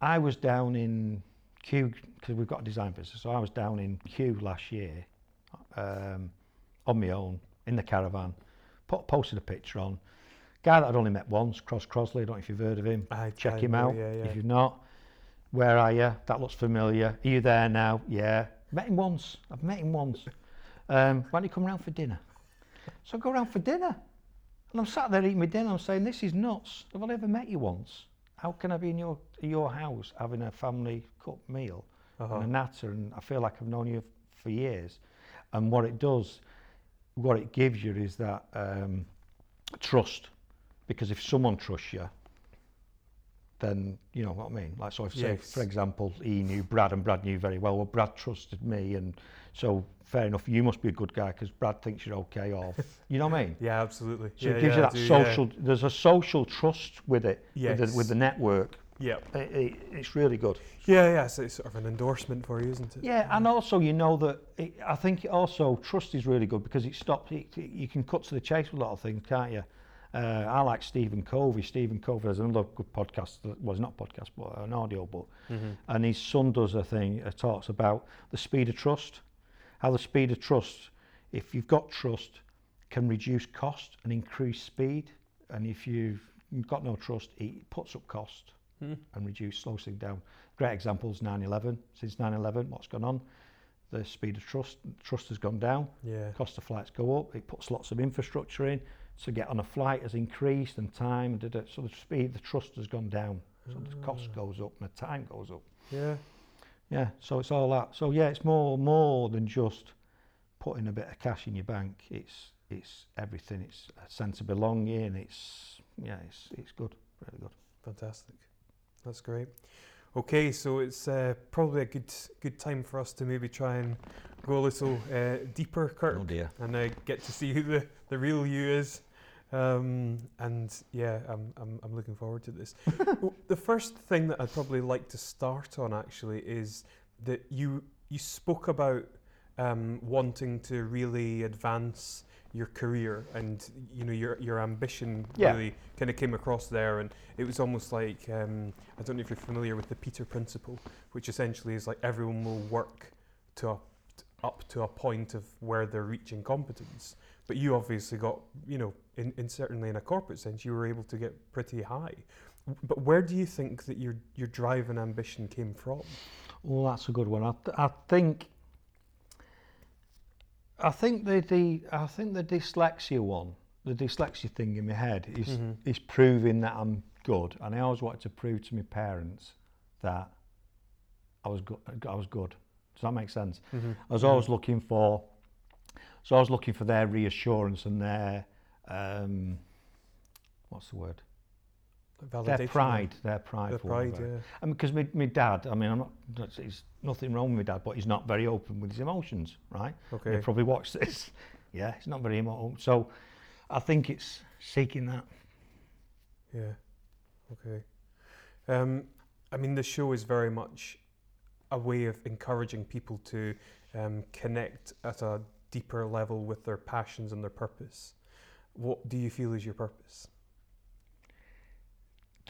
I was down in Kew because we've got a design business. So I was down in Kew last year, um, on my own in the caravan. Put, posted a picture on. Guy that I'd only met once, Cross Crosley. I don't know if you've heard of him. I Check I him know, out Yeah, yeah. if you've not. Where are you? That looks familiar. Are you there now? Yeah. Met him once. I've met him once. Um, why don't you come round for dinner? So I go round for dinner. And I'm sat there eating my dinner. I'm saying, this is nuts. Have I ever met you once? How can I be in your your house having a family cooked meal Uh-huh. and a natter? And I feel like I've known you for years. And what it does, what it gives you is that um, trust. Because if someone trusts you, then you know what I mean. Like so, if say Yes. for example, he knew Brad and Brad knew very well. Well, Brad trusted me, and so fair enough. You must be a good guy because Brad thinks you're okay. Or you know what I mean. Yeah, absolutely. So yeah, it gives yeah, you that do, yeah. social. There's a social trust with it. With, the, with the network, Yeah. it, it, it's really good. Yeah, yeah. So it's sort of an endorsement for you, isn't it? Yeah, and also you know that it, I think also trust is really good because it stops. You can cut to the chase with a lot of things, can't you? Uh, I like Stephen Covey. Stephen Covey has another good podcast. That, well, it's not a podcast, but an audio book. Mhm. And his son does a thing. Uh, talks about the speed of trust. How the speed of trust, if you've got trust, can reduce cost and increase speed. And if you've got no trust, it puts up cost Hmm. and reduce, slows things down. Great examples 9/11. Since 9/11, what's gone on? The speed of trust trust has gone down. Yeah. Cost of flights go up. It puts lots of infrastructure in to get on a flight has increased and time. So the speed, the trust has gone down. So the cost goes up and the time goes up. Yeah. Yeah. So it's all that. So yeah, it's more more than just putting a bit of cash in your bank. It's it's everything. It's a sense of belonging. It's yeah. It's it's good. Really good. Fantastic. That's great. Okay, so it's uh, probably a good good time for us to maybe try and go a little uh, deeper, Kirk, Oh dear. and uh, get to see who the, the real you is. Um, and yeah, I'm, I'm, I'm looking forward to this. Well, the first thing that I'd probably like to start on actually is that you you spoke about um, wanting to really advance your career and you know your your ambition Yeah. really kind of came across there and it was almost like um, I don't know if you're familiar with the Peter principle which essentially is like everyone will work to a, up to a point of where they're reaching competence but you obviously got you know in, in certainly in a corporate sense you were able to get pretty high but where do you think that your your drive and ambition came from Well, that's a good one. I, th- I think. I think the, the I think the dyslexia one, the dyslexia thing in my head is Mhm. is proving that I'm good, and I always wanted to prove to my parents that I was good. I was good. Does that make sense? mm-hmm. I was always looking for, so I was looking for their reassurance and their, um, what's the word? Their pride, their pride. the for want of pride yeah I mean, because my, my dad, I mean, I'm not, there's nothing wrong with my dad, but he's not very open with his emotions, right? okay He probably watched this. Yeah, he's not very emotional. So I think it's seeking that. Yeah. Okay. Um, I mean, the show is very much a way of encouraging people to um, connect at a deeper level with their passions and their purpose. What do you feel is your purpose?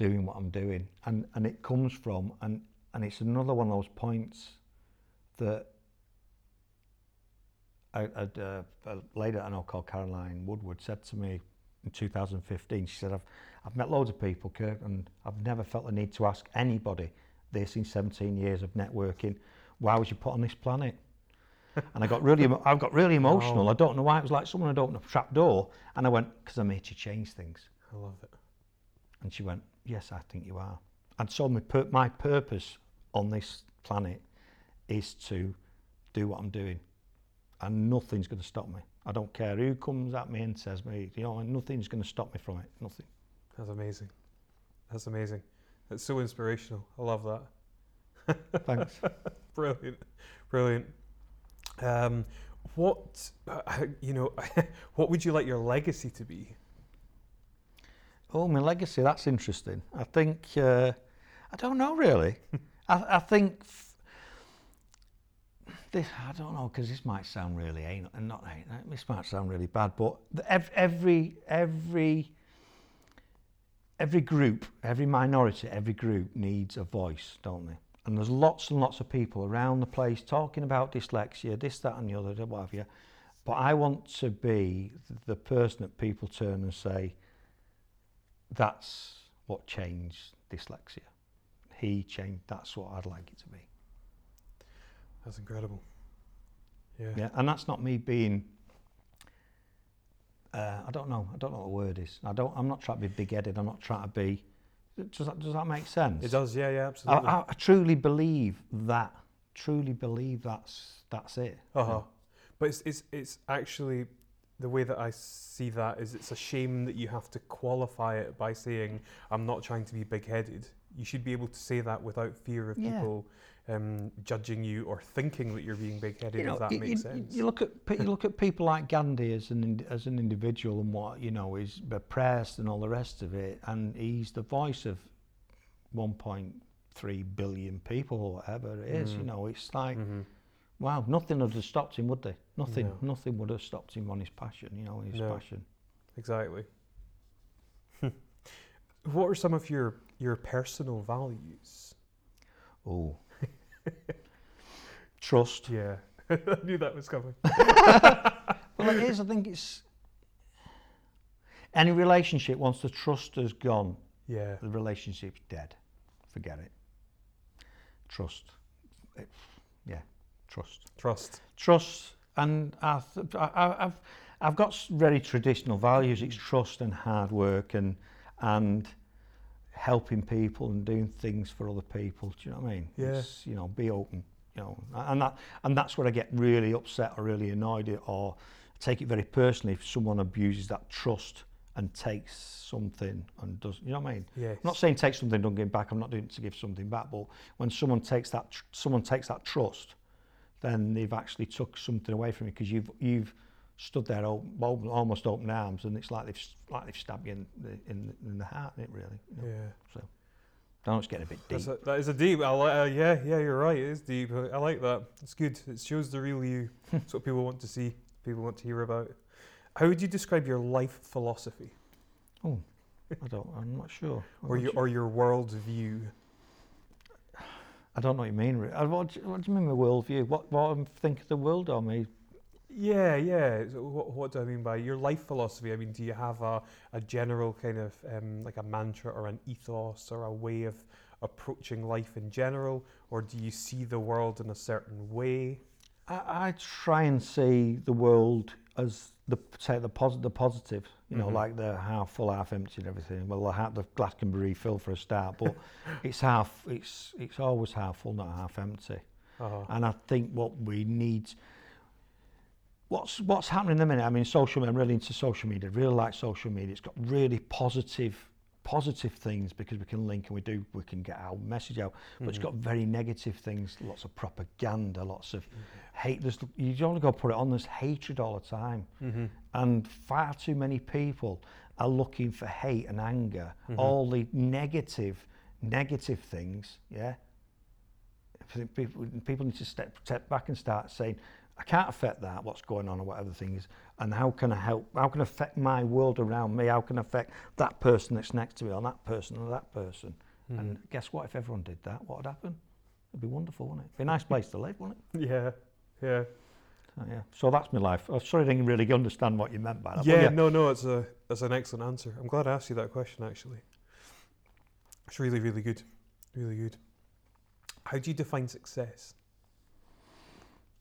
doing what I'm doing, and and it comes from and and it's another one of those points that uh, a lady I know called Caroline Woodward said to me in 2015. She said, "I've I've met loads of people, Kirk, and I've never felt the need to ask anybody this in 17 years of networking. Why was you put on this planet?" And I got really, I got really emotional. Wow. I don't know why. It was like someone had opened a trap door, and I went, "Because I'm here to change things." I love it. And she went, Yes, I think you are. And so my, pur- my purpose on this planet is to do what I'm doing. And nothing's going to stop me. I don't care who comes at me and says me, you know, nothing's going to stop me from it. Nothing. That's amazing. That's amazing. It's so inspirational. I love that. Thanks. Brilliant, brilliant. Um, what uh, you know? what would you like your legacy to be? Oh, my legacy. That's interesting. I think uh, I don't know really. I, I think f- this. I don't know because this might sound really anal, and not anal, this might sound really bad, but ev- every every every group, every minority, every group needs a voice, don't they? And there's lots and lots of people around the place talking about dyslexia, this, that, and the other, what have you. But I want to be the person that people turn and say, that's what changed dyslexia. He changed, that's what I'd like it to be. That's incredible. Yeah. Yeah, and that's not me being. Uh, I don't know. I don't know what the word is. I don't. I'm not trying to be big-headed. I'm not trying to be. Does that does that make sense? It does. Yeah. Yeah. I, Absolutely. I, I truly believe that. Truly believe that's that's it. Uh huh. But it's, it's it's actually the way that I see that is it's a shame that you have to qualify it by saying I'm not trying to be big-headed. You should be able to say that without fear of Yeah. people um, judging you or thinking that you're being big-headed. You know, if that you, makes you- sense. you look at you look at people like Gandhi as an as an individual and what you know is oppressed and all the rest of it, and he's the voice of 1.3 billion people or whatever it is. You Mm. know, it's like Mhm. wow, nothing would have stopped him, would they? Nothing, No. nothing would have stopped him on his passion. You know, his No. passion. Exactly. what are some of your your personal values? Oh, trust. Yeah, I knew that was coming. Well, it is. I think it's any relationship once the trust has gone, Yeah, the relationship's dead. Forget it. Trust. It, yeah, trust. trust. Trust, and I th- I, I- I've I've got very traditional values. It's trust and hard work and and helping people and doing things for other people. Do you know what I mean? Yeah. It's, you know, be open. You know, and that and that's where I get really upset or really annoyed at, or take it very personally if someone abuses that trust and takes something and does. You know what I mean? Yes. I'm not saying take something, don't give back. I'm not doing it to give something back. But when someone takes that, someone takes that trust, then they've actually took something away from you because you've you've stood there open, open, almost open arms, and it's like they've like they've stabbed you in the in, the- in the heart. It really. You know? Yeah. I know it's getting a bit deep. That's a, that is a deep. I li- uh, yeah, yeah, you're right. It is deep. I I like that. It's good. It shows the real you. It's what people want to see. People want to hear about. How would you describe your life philosophy Oh, I don't. I'm not sure. I'm or not your sure. or your world view? I don't know what you mean. uh, What, do you- what do you mean by worldview? What what I think of the world or me? Yeah, yeah. So what, what do I mean by your life philosophy? I mean, do you have a, a general kind of um, like a mantra or an ethos or a way of approaching life in general, or do you see the world in a certain way? I, I try and see the world as the say the positive, the positive. You know, Mhm. like the half full, half empty, and everything. Well, the, half, the glass can be refilled for a start, but it's half. It's it's always half full, not half empty. Uh-huh. And I think what we need. What's what's happening in the minute? I mean, social media. I'm really into social media. Really like social media. It's got really positive, positive things because we can link and we do. We can get our message out. But it's Mhm. got very negative things. Lots of propaganda. Lots of hate. There's you don't want to put it on. There's hatred all the time, Mm-hmm. and far too many people are looking for hate and anger. Mhm. All the negative, negative things. Yeah. People, people need to step, step back and start saying, I can't affect that, what's going on or whatever the thing is, and how can I help, how can I affect my world around me, how can I affect that person that's next to me, or that person, or that person. Mm-hmm. And guess what, if everyone did that, what would happen? It'd be wonderful, wouldn't it? Be a nice place to live, wouldn't it? Yeah, yeah, So, yeah. So that's my life. I'm sorry I didn't really understand what you meant by that. but yeah. No, no, it's a that's an excellent answer. I'm glad I asked you that question. Actually, it's really, really good, really good. How do you define success?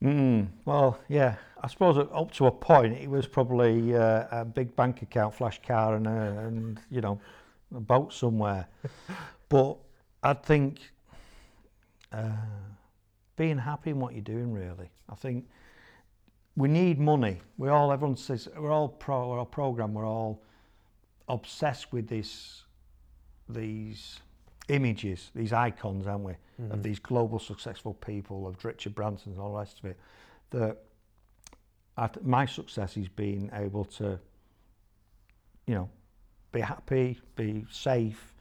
Mm, well, yeah, I suppose up- to a point, it was probably uh, a big bank account, flash car, and, a, and you know, a boat somewhere. but I think uh, being happy in what you're doing, really. I think we need money. We all everyone says we're all pro we're all program. We're all obsessed with this these images, these icons, aren't we? Mhm. Of these global successful people, of Richard Branson and all the rest of it. That th- my success is being able to, you know, be happy, be safe,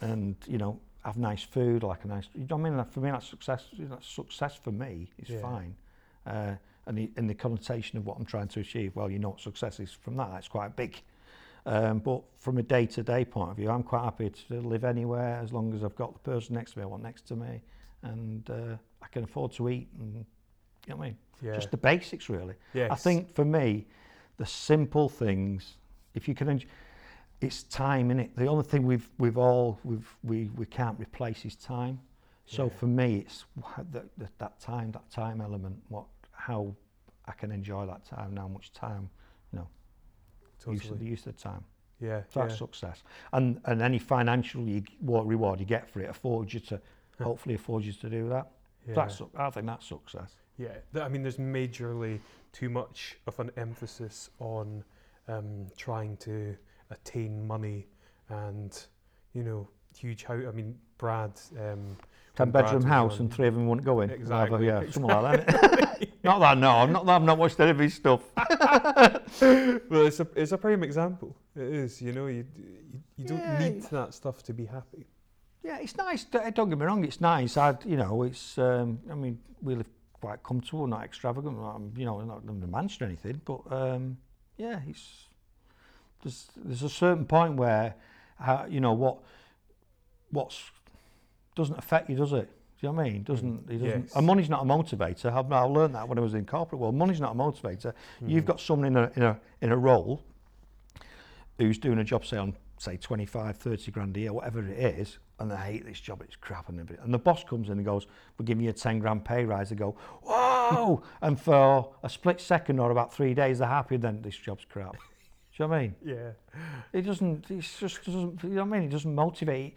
and you know have nice food, like a nice. You know what I mean? For me, that's success. That's success for me. is Yeah. fine. Uh, and the, in the connotation of what I'm trying to achieve, well, you know what success is from that. It's quite big. Um, but from a day-to-day point of view, I'm quite happy to live anywhere as long as I've got the person next to me I want next to me, and uh, I can afford to eat. And you know what I mean? Yeah. Just the basics, really. yes. I think for me, the simple things, if you can, it's time in it. The only thing we've we've all we've we we can't replace is time. So Yeah. for me, it's that that that time, that time element. What how I can enjoy that time, and how much time, totally. the use of the time. Yeah. That's yeah. success. And and any financial you, what reward you get for it affords you to, hopefully affords you to do that. yeah. That's I think that's success. Yeah, th- I mean, there's majorly too much of an emphasis on um, trying to attain money and, you know, huge house. I mean, Brad. Um, Ten bedroom house on- and three of them wouldn't go in. Exactly, Yeah, something like that. not that. No, I'm not. I've not watched any of his stuff. well, it's a it's a prime example. It is. You know, you you, you don't Yeah. need that stuff to be happy. Yeah, it's nice. Don't get me wrong, it's nice. I, you know, it's. Um, I mean, we live quite comfortable, not extravagant. um, You know, not in a mansion or anything, but um, yeah, it's. There's there's a certain point where, uh, you know, what, what's doesn't affect you, does it? Do you know what I mean? Doesn't mm. it doesn't? yes. And money's not a motivator. I've, I learned that when I was in corporate world. Money's not a motivator. Mm-hmm. You've got someone in a in a in a role who's doing a job, say on say 25, 30 grand a year, whatever it is, and they hate this job, it's crap and. And the boss comes in and goes, we're giving you a 10 grand pay rise. They go, whoa! and for a split second or about three days, they're happy, then this job's crap. Do you know what I mean? Yeah. It doesn't, it's just doesn't, you know what I mean? It doesn't motivate.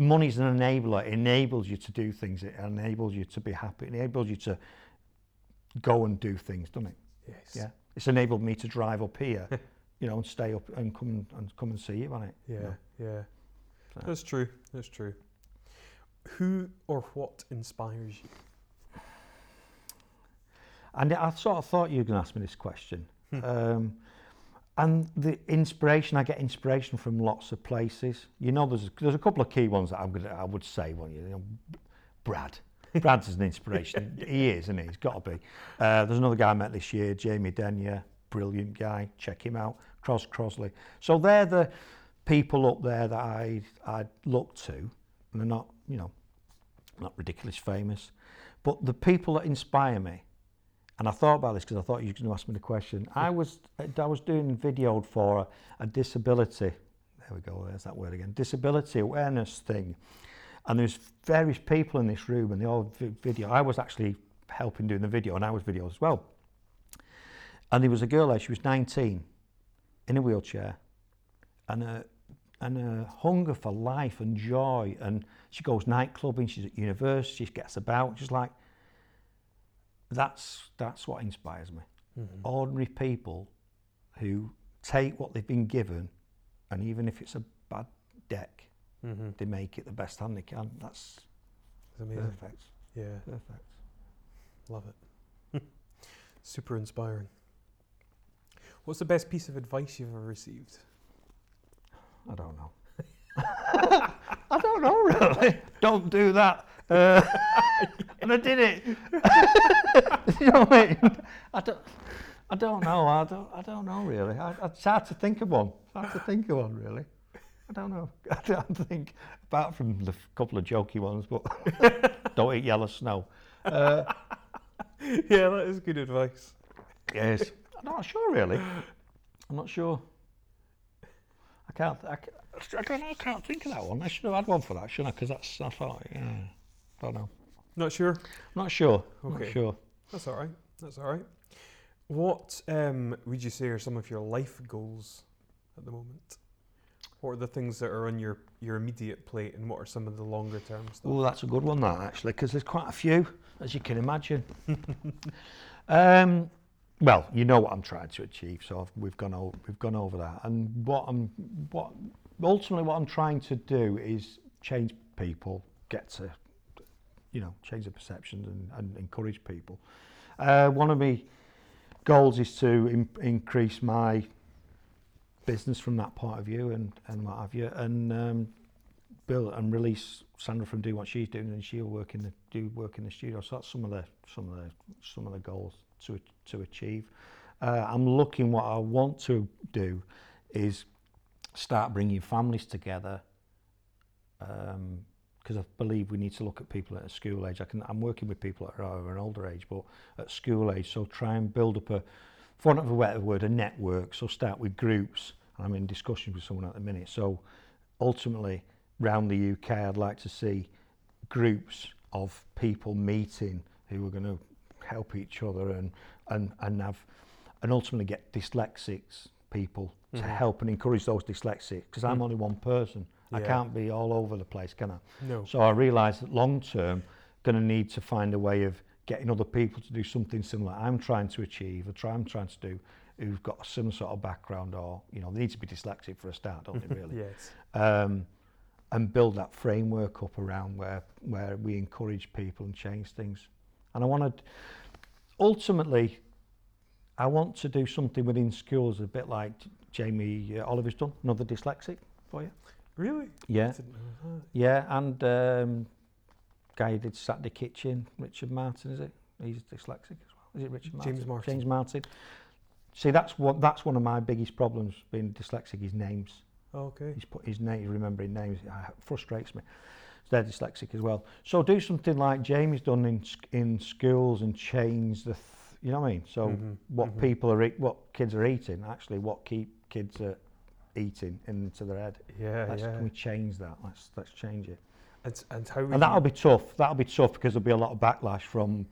Money's an enabler. It enables you to do things. It enables you to be happy. It enables you to go and do things, doesn't it? Yes. Yeah. It's enabled me to drive up here, you know, and stay up and come and, come and see you on it. you Yeah. know. Yeah. So- That's true. That's true. Who or what inspires you? And I sort of thought you were going to ask me this question. Hmm. Um, and the inspiration, I get inspiration from lots of places. You know, there's there's a couple of key ones that I'm gonna, I would say. One, you know, Brad. Brad's an inspiration. he is, isn't he? He's got to be. Uh, there's another guy I met this year, Jamie Denyer, brilliant guy. Check him out. Cross Crosley. So they're the people up there that I I look to, and they're not, you know, not ridiculous famous, but the people that inspire me. And I thought about this because I thought you were going to ask me the question. I was I was doing videoed for a, a disability. There we go. There's that word again. Disability awareness thing. And there's various people in this room, and they all vi- video. I was actually helping doing the video, and I was video as well. And there was a girl there. She was 19, in a wheelchair, and a and a hunger for life and joy. And she goes night clubbing. She's at university. She gets about. She's like, that's that's what inspires me. Mm-hmm. Ordinary people who take what they've been given, and even if it's a bad deck, Mm-hmm. they make it the best hand they can. That's amazing. perfect. Yeah. Perfect. Love it. Super inspiring. What's the best piece of advice you've ever received? I don't know. I don't know really. don't do that. Uh, and I did it. you know what I mean? I don't. I don't know. I don't. I don't know really. I, it's hard to think of one. It's hard to think of one really. I don't know. I don't think apart from the couple of jokey ones, but don't eat yellow snow. Uh, yeah, that is good advice. yes. I'm not sure really. I'm not sure. I can't. I, I don't know. I can't think of that one. I should have had one for that, shouldn't I? Because that's. I thought. Yeah. I don't know. Not sure. Not sure. Okay. Not sure. That's all right. That's all right. What um, would you say are some of your life goals at the moment? What are the things that are on your, your immediate plate, and what are some of the longer term stuff? Oh, that's a good one, that actually, because there's quite a few, as you can imagine. um, well, you know what I'm trying to achieve, so I've, we've gone over we've gone over that. And what I'm what ultimately what I'm trying to do is change people, get to you know change the perceptions and, and encourage people. Uh, one of my goals is to in, increase my business from that point of view and and what have you, and um, build and release Sandra from doing what she's doing, and she'll work in the do work in the studio. So that's some of the some of the some of the goals to to achieve. Uh, I'm looking what I want to do is start bringing families together because I believe we need to look at people at a school age. I can, I'm working with people that are an older age, but at school age, so try and build up a, for want of a better word, a network. So start with groups. I'm in discussion with someone at the minute. So ultimately, round the UK, I'd like to see groups of people meeting who are going to help each other and, and, and have and ultimately get dyslexics people mm-hmm. to help and encourage those dyslexics because I'm mm. only one person. Yeah. I can't be all over the place, can I? No. So I realise that long term, going to need to find a way of getting other people to do something similar. I'm trying to achieve, or try, I'm trying to do, who've got some sort of background, or you know, they need to be dyslexic for a start, don't they? Really. yes. Um, and build that framework up around where where we encourage people and change things. And I want to ultimately, I want to do something within schools a bit like Jamie uh, Oliver's done, another dyslexic for you. Really? Yeah. Yeah, and um, guy who did Saturday Kitchen, Richard Martin, is it? He's dyslexic as well. Is it Richard Martin? James Martin. James Martin. See, that's what that's one of my biggest problems being dyslexic. His names. Okay. He's put his name, remembering names. It frustrates me. They're dyslexic as well. So do something like Jamie's done in in schools and change the, th- you know what I mean? So mm-hmm. what mm-hmm. people are, what kids are eating, actually, what keep kids are eating into their head. Yeah, let's, yeah. Can we change that? Let's let's change it. And, and how? And that'll be tough. That'll be tough because there'll be a lot of backlash from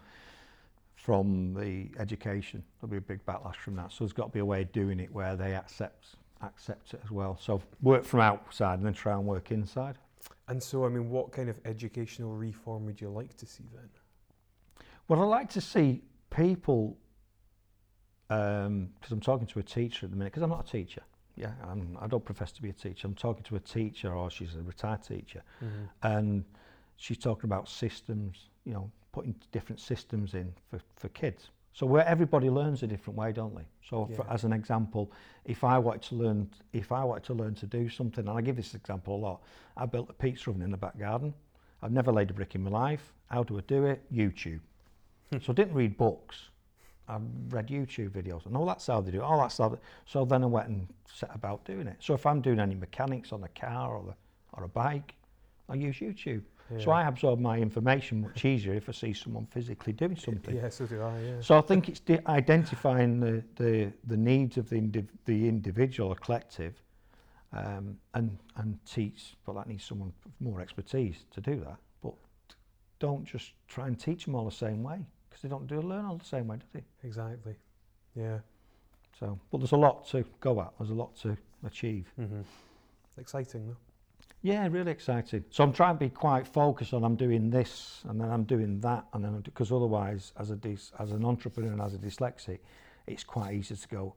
from the education. There'll be a big backlash from that. So there's got to be a way of doing it where they accept accept it as well. So work from outside and then try and work inside. And so, I mean, what kind of educational reform would you like to see then? Well, I'd like to see people, because um, I'm talking to a teacher at the minute, because I'm not a teacher. Yeah, I'm, I don't profess to be a teacher. I'm talking to a teacher, or she's a retired teacher, mm-hmm. and she's talking about systems, you know, putting different systems in for, for kids. So where everybody learns a different way, don't they? So yeah. for, as an example, if I wanted to learn, if I wanted to learn to do something, and I give this example a lot, I built a pizza oven in the back garden. I've never laid a brick in my life. How do I do it? YouTube. so I didn't read books. I read YouTube videos, and all that's how they do it. All that's how. They, so then I went and set about doing it. So if I'm doing any mechanics on a car or, the, or a bike, I use YouTube. Yeah. So I absorb my information much easier if I see someone physically doing something. Yeah, so do I. Yeah. So I think it's identifying the, the, the needs of the, indiv- the individual or collective, um, and and teach. But that needs someone with more expertise to do that. But don't just try and teach them all the same way because they don't do learn all the same way, do they? Exactly. Yeah. So, but there's a lot to go at. There's a lot to achieve. Mm-hmm. Exciting though. Yeah, really exciting. So I'm trying to be quite focused on I'm doing this and then I'm doing that and then because otherwise as a dis, as an entrepreneur and as a dyslexic, it's quite easy to go,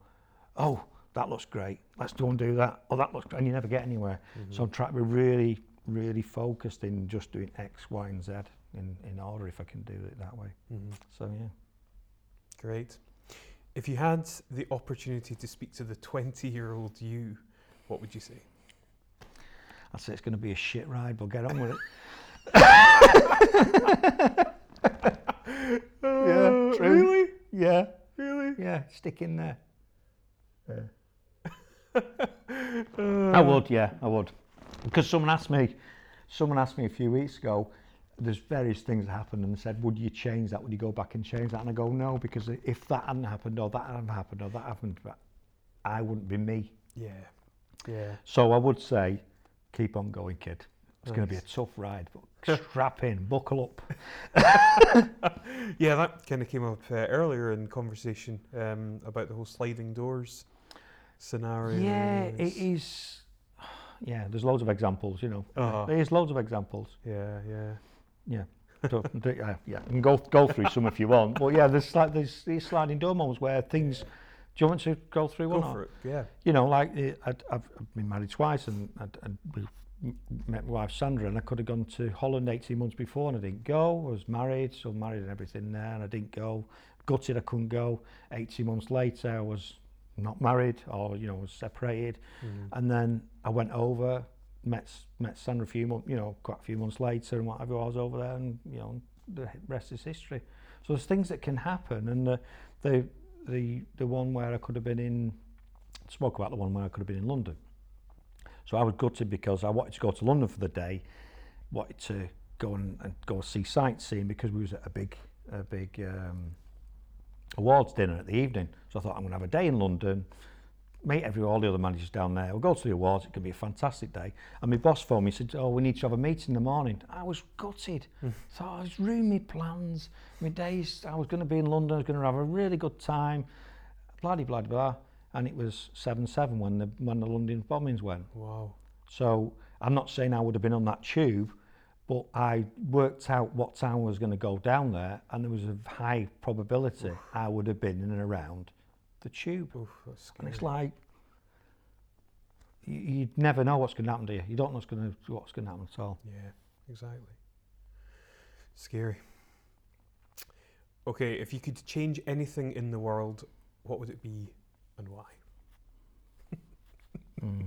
oh, that looks great. Let's do and do that. Oh, that looks great. And you never get anywhere. Mm-hmm. So I'm trying to be really, really focused in just doing X, Y, and Z in, in order if I can do it that way. Mm-hmm. So yeah. Great. If you had the opportunity to speak to the 20 year old you, what would you say? I'd say it's going to be a shit ride, but get on with it. yeah, true. Really? Yeah. Really? Yeah, stick in there. Yeah. I would, yeah, I would. Because someone asked me, someone asked me a few weeks ago, there's various things that happened and said, would you change that? Would you go back and change that? And I go, no, because if that hadn't happened or that hadn't happened or that happened, I wouldn't be me. Yeah. Yeah. So I would say, keep on going, kid. It's nice. going to be a tough ride, but strap in, buckle up. yeah, that kind of came up uh, earlier in conversation um, about the whole sliding doors scenario. Yeah, it is. Yeah, there's loads of examples, you know. Uh-huh. There's loads of examples. Yeah, yeah. Yeah. Do- yeah, yeah, can go go through some if you want. But yeah, there's like there's these sliding door moments where things. Do you want to go through Go one? or- for it. Yeah. you know, like eh, I'd, I've, been married twice and I'd, I'd we met my wife Sandra and I could have gone to Holland 18 months before and I didn't go. I was married, so married and everything there and I didn't go. Gutted I couldn't go. 18 months later I was not married or, you know, was separated. Mm. And then I went over, met met Sandra a few months, you know, quite a few months later and whatever. I was over there and, you know, the rest is history. So there's things that can happen and the, the, the, the one where I could have been in spoke about the one where I could have been in London. So I was gutted because I wanted to go to London for the day, wanted to go and, and go see sightseeing because we was at a big a big um, awards dinner at the evening. So I thought I'm going to have a day in London, meet every all the other managers down there. We'll go to the awards. It could be a fantastic day. And my boss phoned me. He said, "Oh, we need to have a meeting in the morning." I was gutted. Hmm. Thought I was ruining my plans, my days. I was going to be in London. I was going to have a really good time. Blah blah blah blah. And it was seven seven when the when the London bombings went. Wow. So I'm not saying I would have been on that tube, but I worked out what time I was going to go down there, and there was a high probability I would have been in and around the tube. Oof, And it's like you, you never know what's going to happen to you. You don't know what's going to what's going to happen at all. Yeah, exactly. Scary. Okay, if you could change anything in the world, what would it be and why? Mm,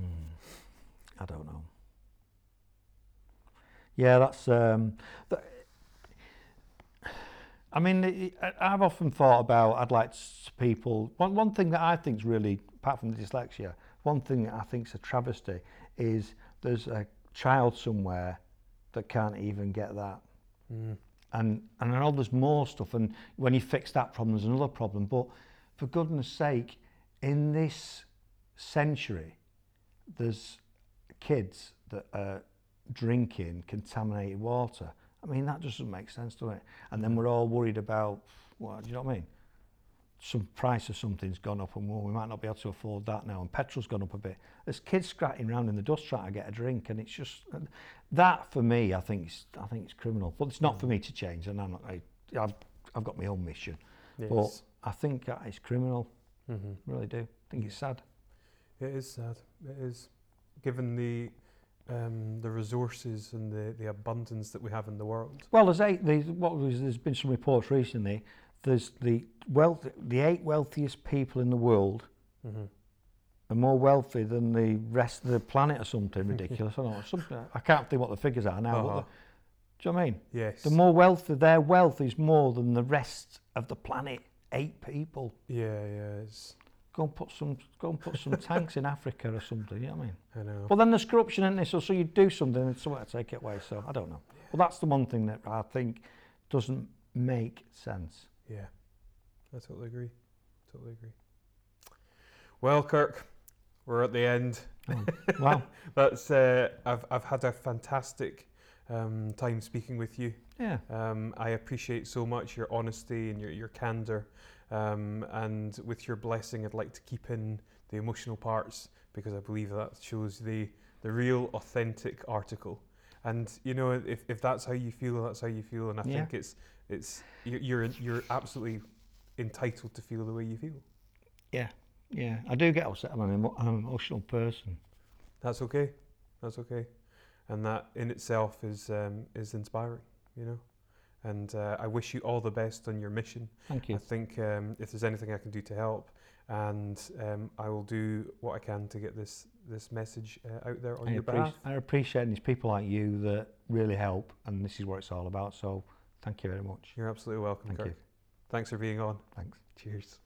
I don't know. Yeah, that's. Um, th- I mean, I've often thought about. I'd like people. One one thing that I think is really, apart from the dyslexia, one thing that I think is a travesty is there's a child somewhere that can't even get that. Mm. and and I know there's more stuff and when you fix that problem there's another problem but for goodness sake in this century there's kids that are drinking contaminated water I mean that doesn't make sense does it? And then we're all worried about well do you know what I mean? Some price of something's gone up and well, we might not be able to afford that now and petrol's gone up a bit. There's kids scratching around in the dust trying to get a drink and it's just that for me I think is I think it's criminal. But it's not for me to change and I'm not I, I've, I've got my own mission. Yes. but I think it's criminal. Hmm really do. I think it's sad. It is sad. It is, given the um, the resources and the, the abundance that we have in the world. well there's eight there's, what was there's been some reports recently there's the wealth the eight wealthiest people in the world Mm-hmm. are more wealthy than the rest of the planet or something ridiculous. I don't know. Something, I can't think what the figures are now. Uh-huh. do you know I mean? Yes. The more wealthy, their wealth is more than the rest of the planet. Eight people. yeah, yeah. It's, Go and put some. Go and put some tanks in Africa or something. You know what I mean? I know. Well, then there's corruption in this. So, so you do something and someone to take it away. So I don't know. Well, that's the one thing that I think doesn't make sense. Yeah, I totally agree. Totally agree. Well, Kirk, we're at the end. Oh, wow. That's uh, I've I've had a fantastic um, time speaking with you. Yeah. Um, I appreciate so much your honesty and your your candor. Um, and with your blessing, I'd like to keep in the emotional parts because I believe that shows the the real, authentic article. And you know, if, if that's how you feel, that's how you feel. And I Yeah. think it's it's you- you're you're absolutely entitled to feel the way you feel. Yeah, yeah. I do get upset. I'm an, emo- I'm an emotional person. That's okay. That's okay. And that in itself is um, is inspiring, you know. And uh, I wish you all the best on your mission. Thank you. I think um, if there's anything I can do to help, and um, I will do what I can to get this this message uh, out there on I, your behalf. I appreciate these people like you that really help, and this is what it's all about. So, thank you very much. You're absolutely welcome, Thank Kirk. you. Thanks for being on. Thanks. Cheers.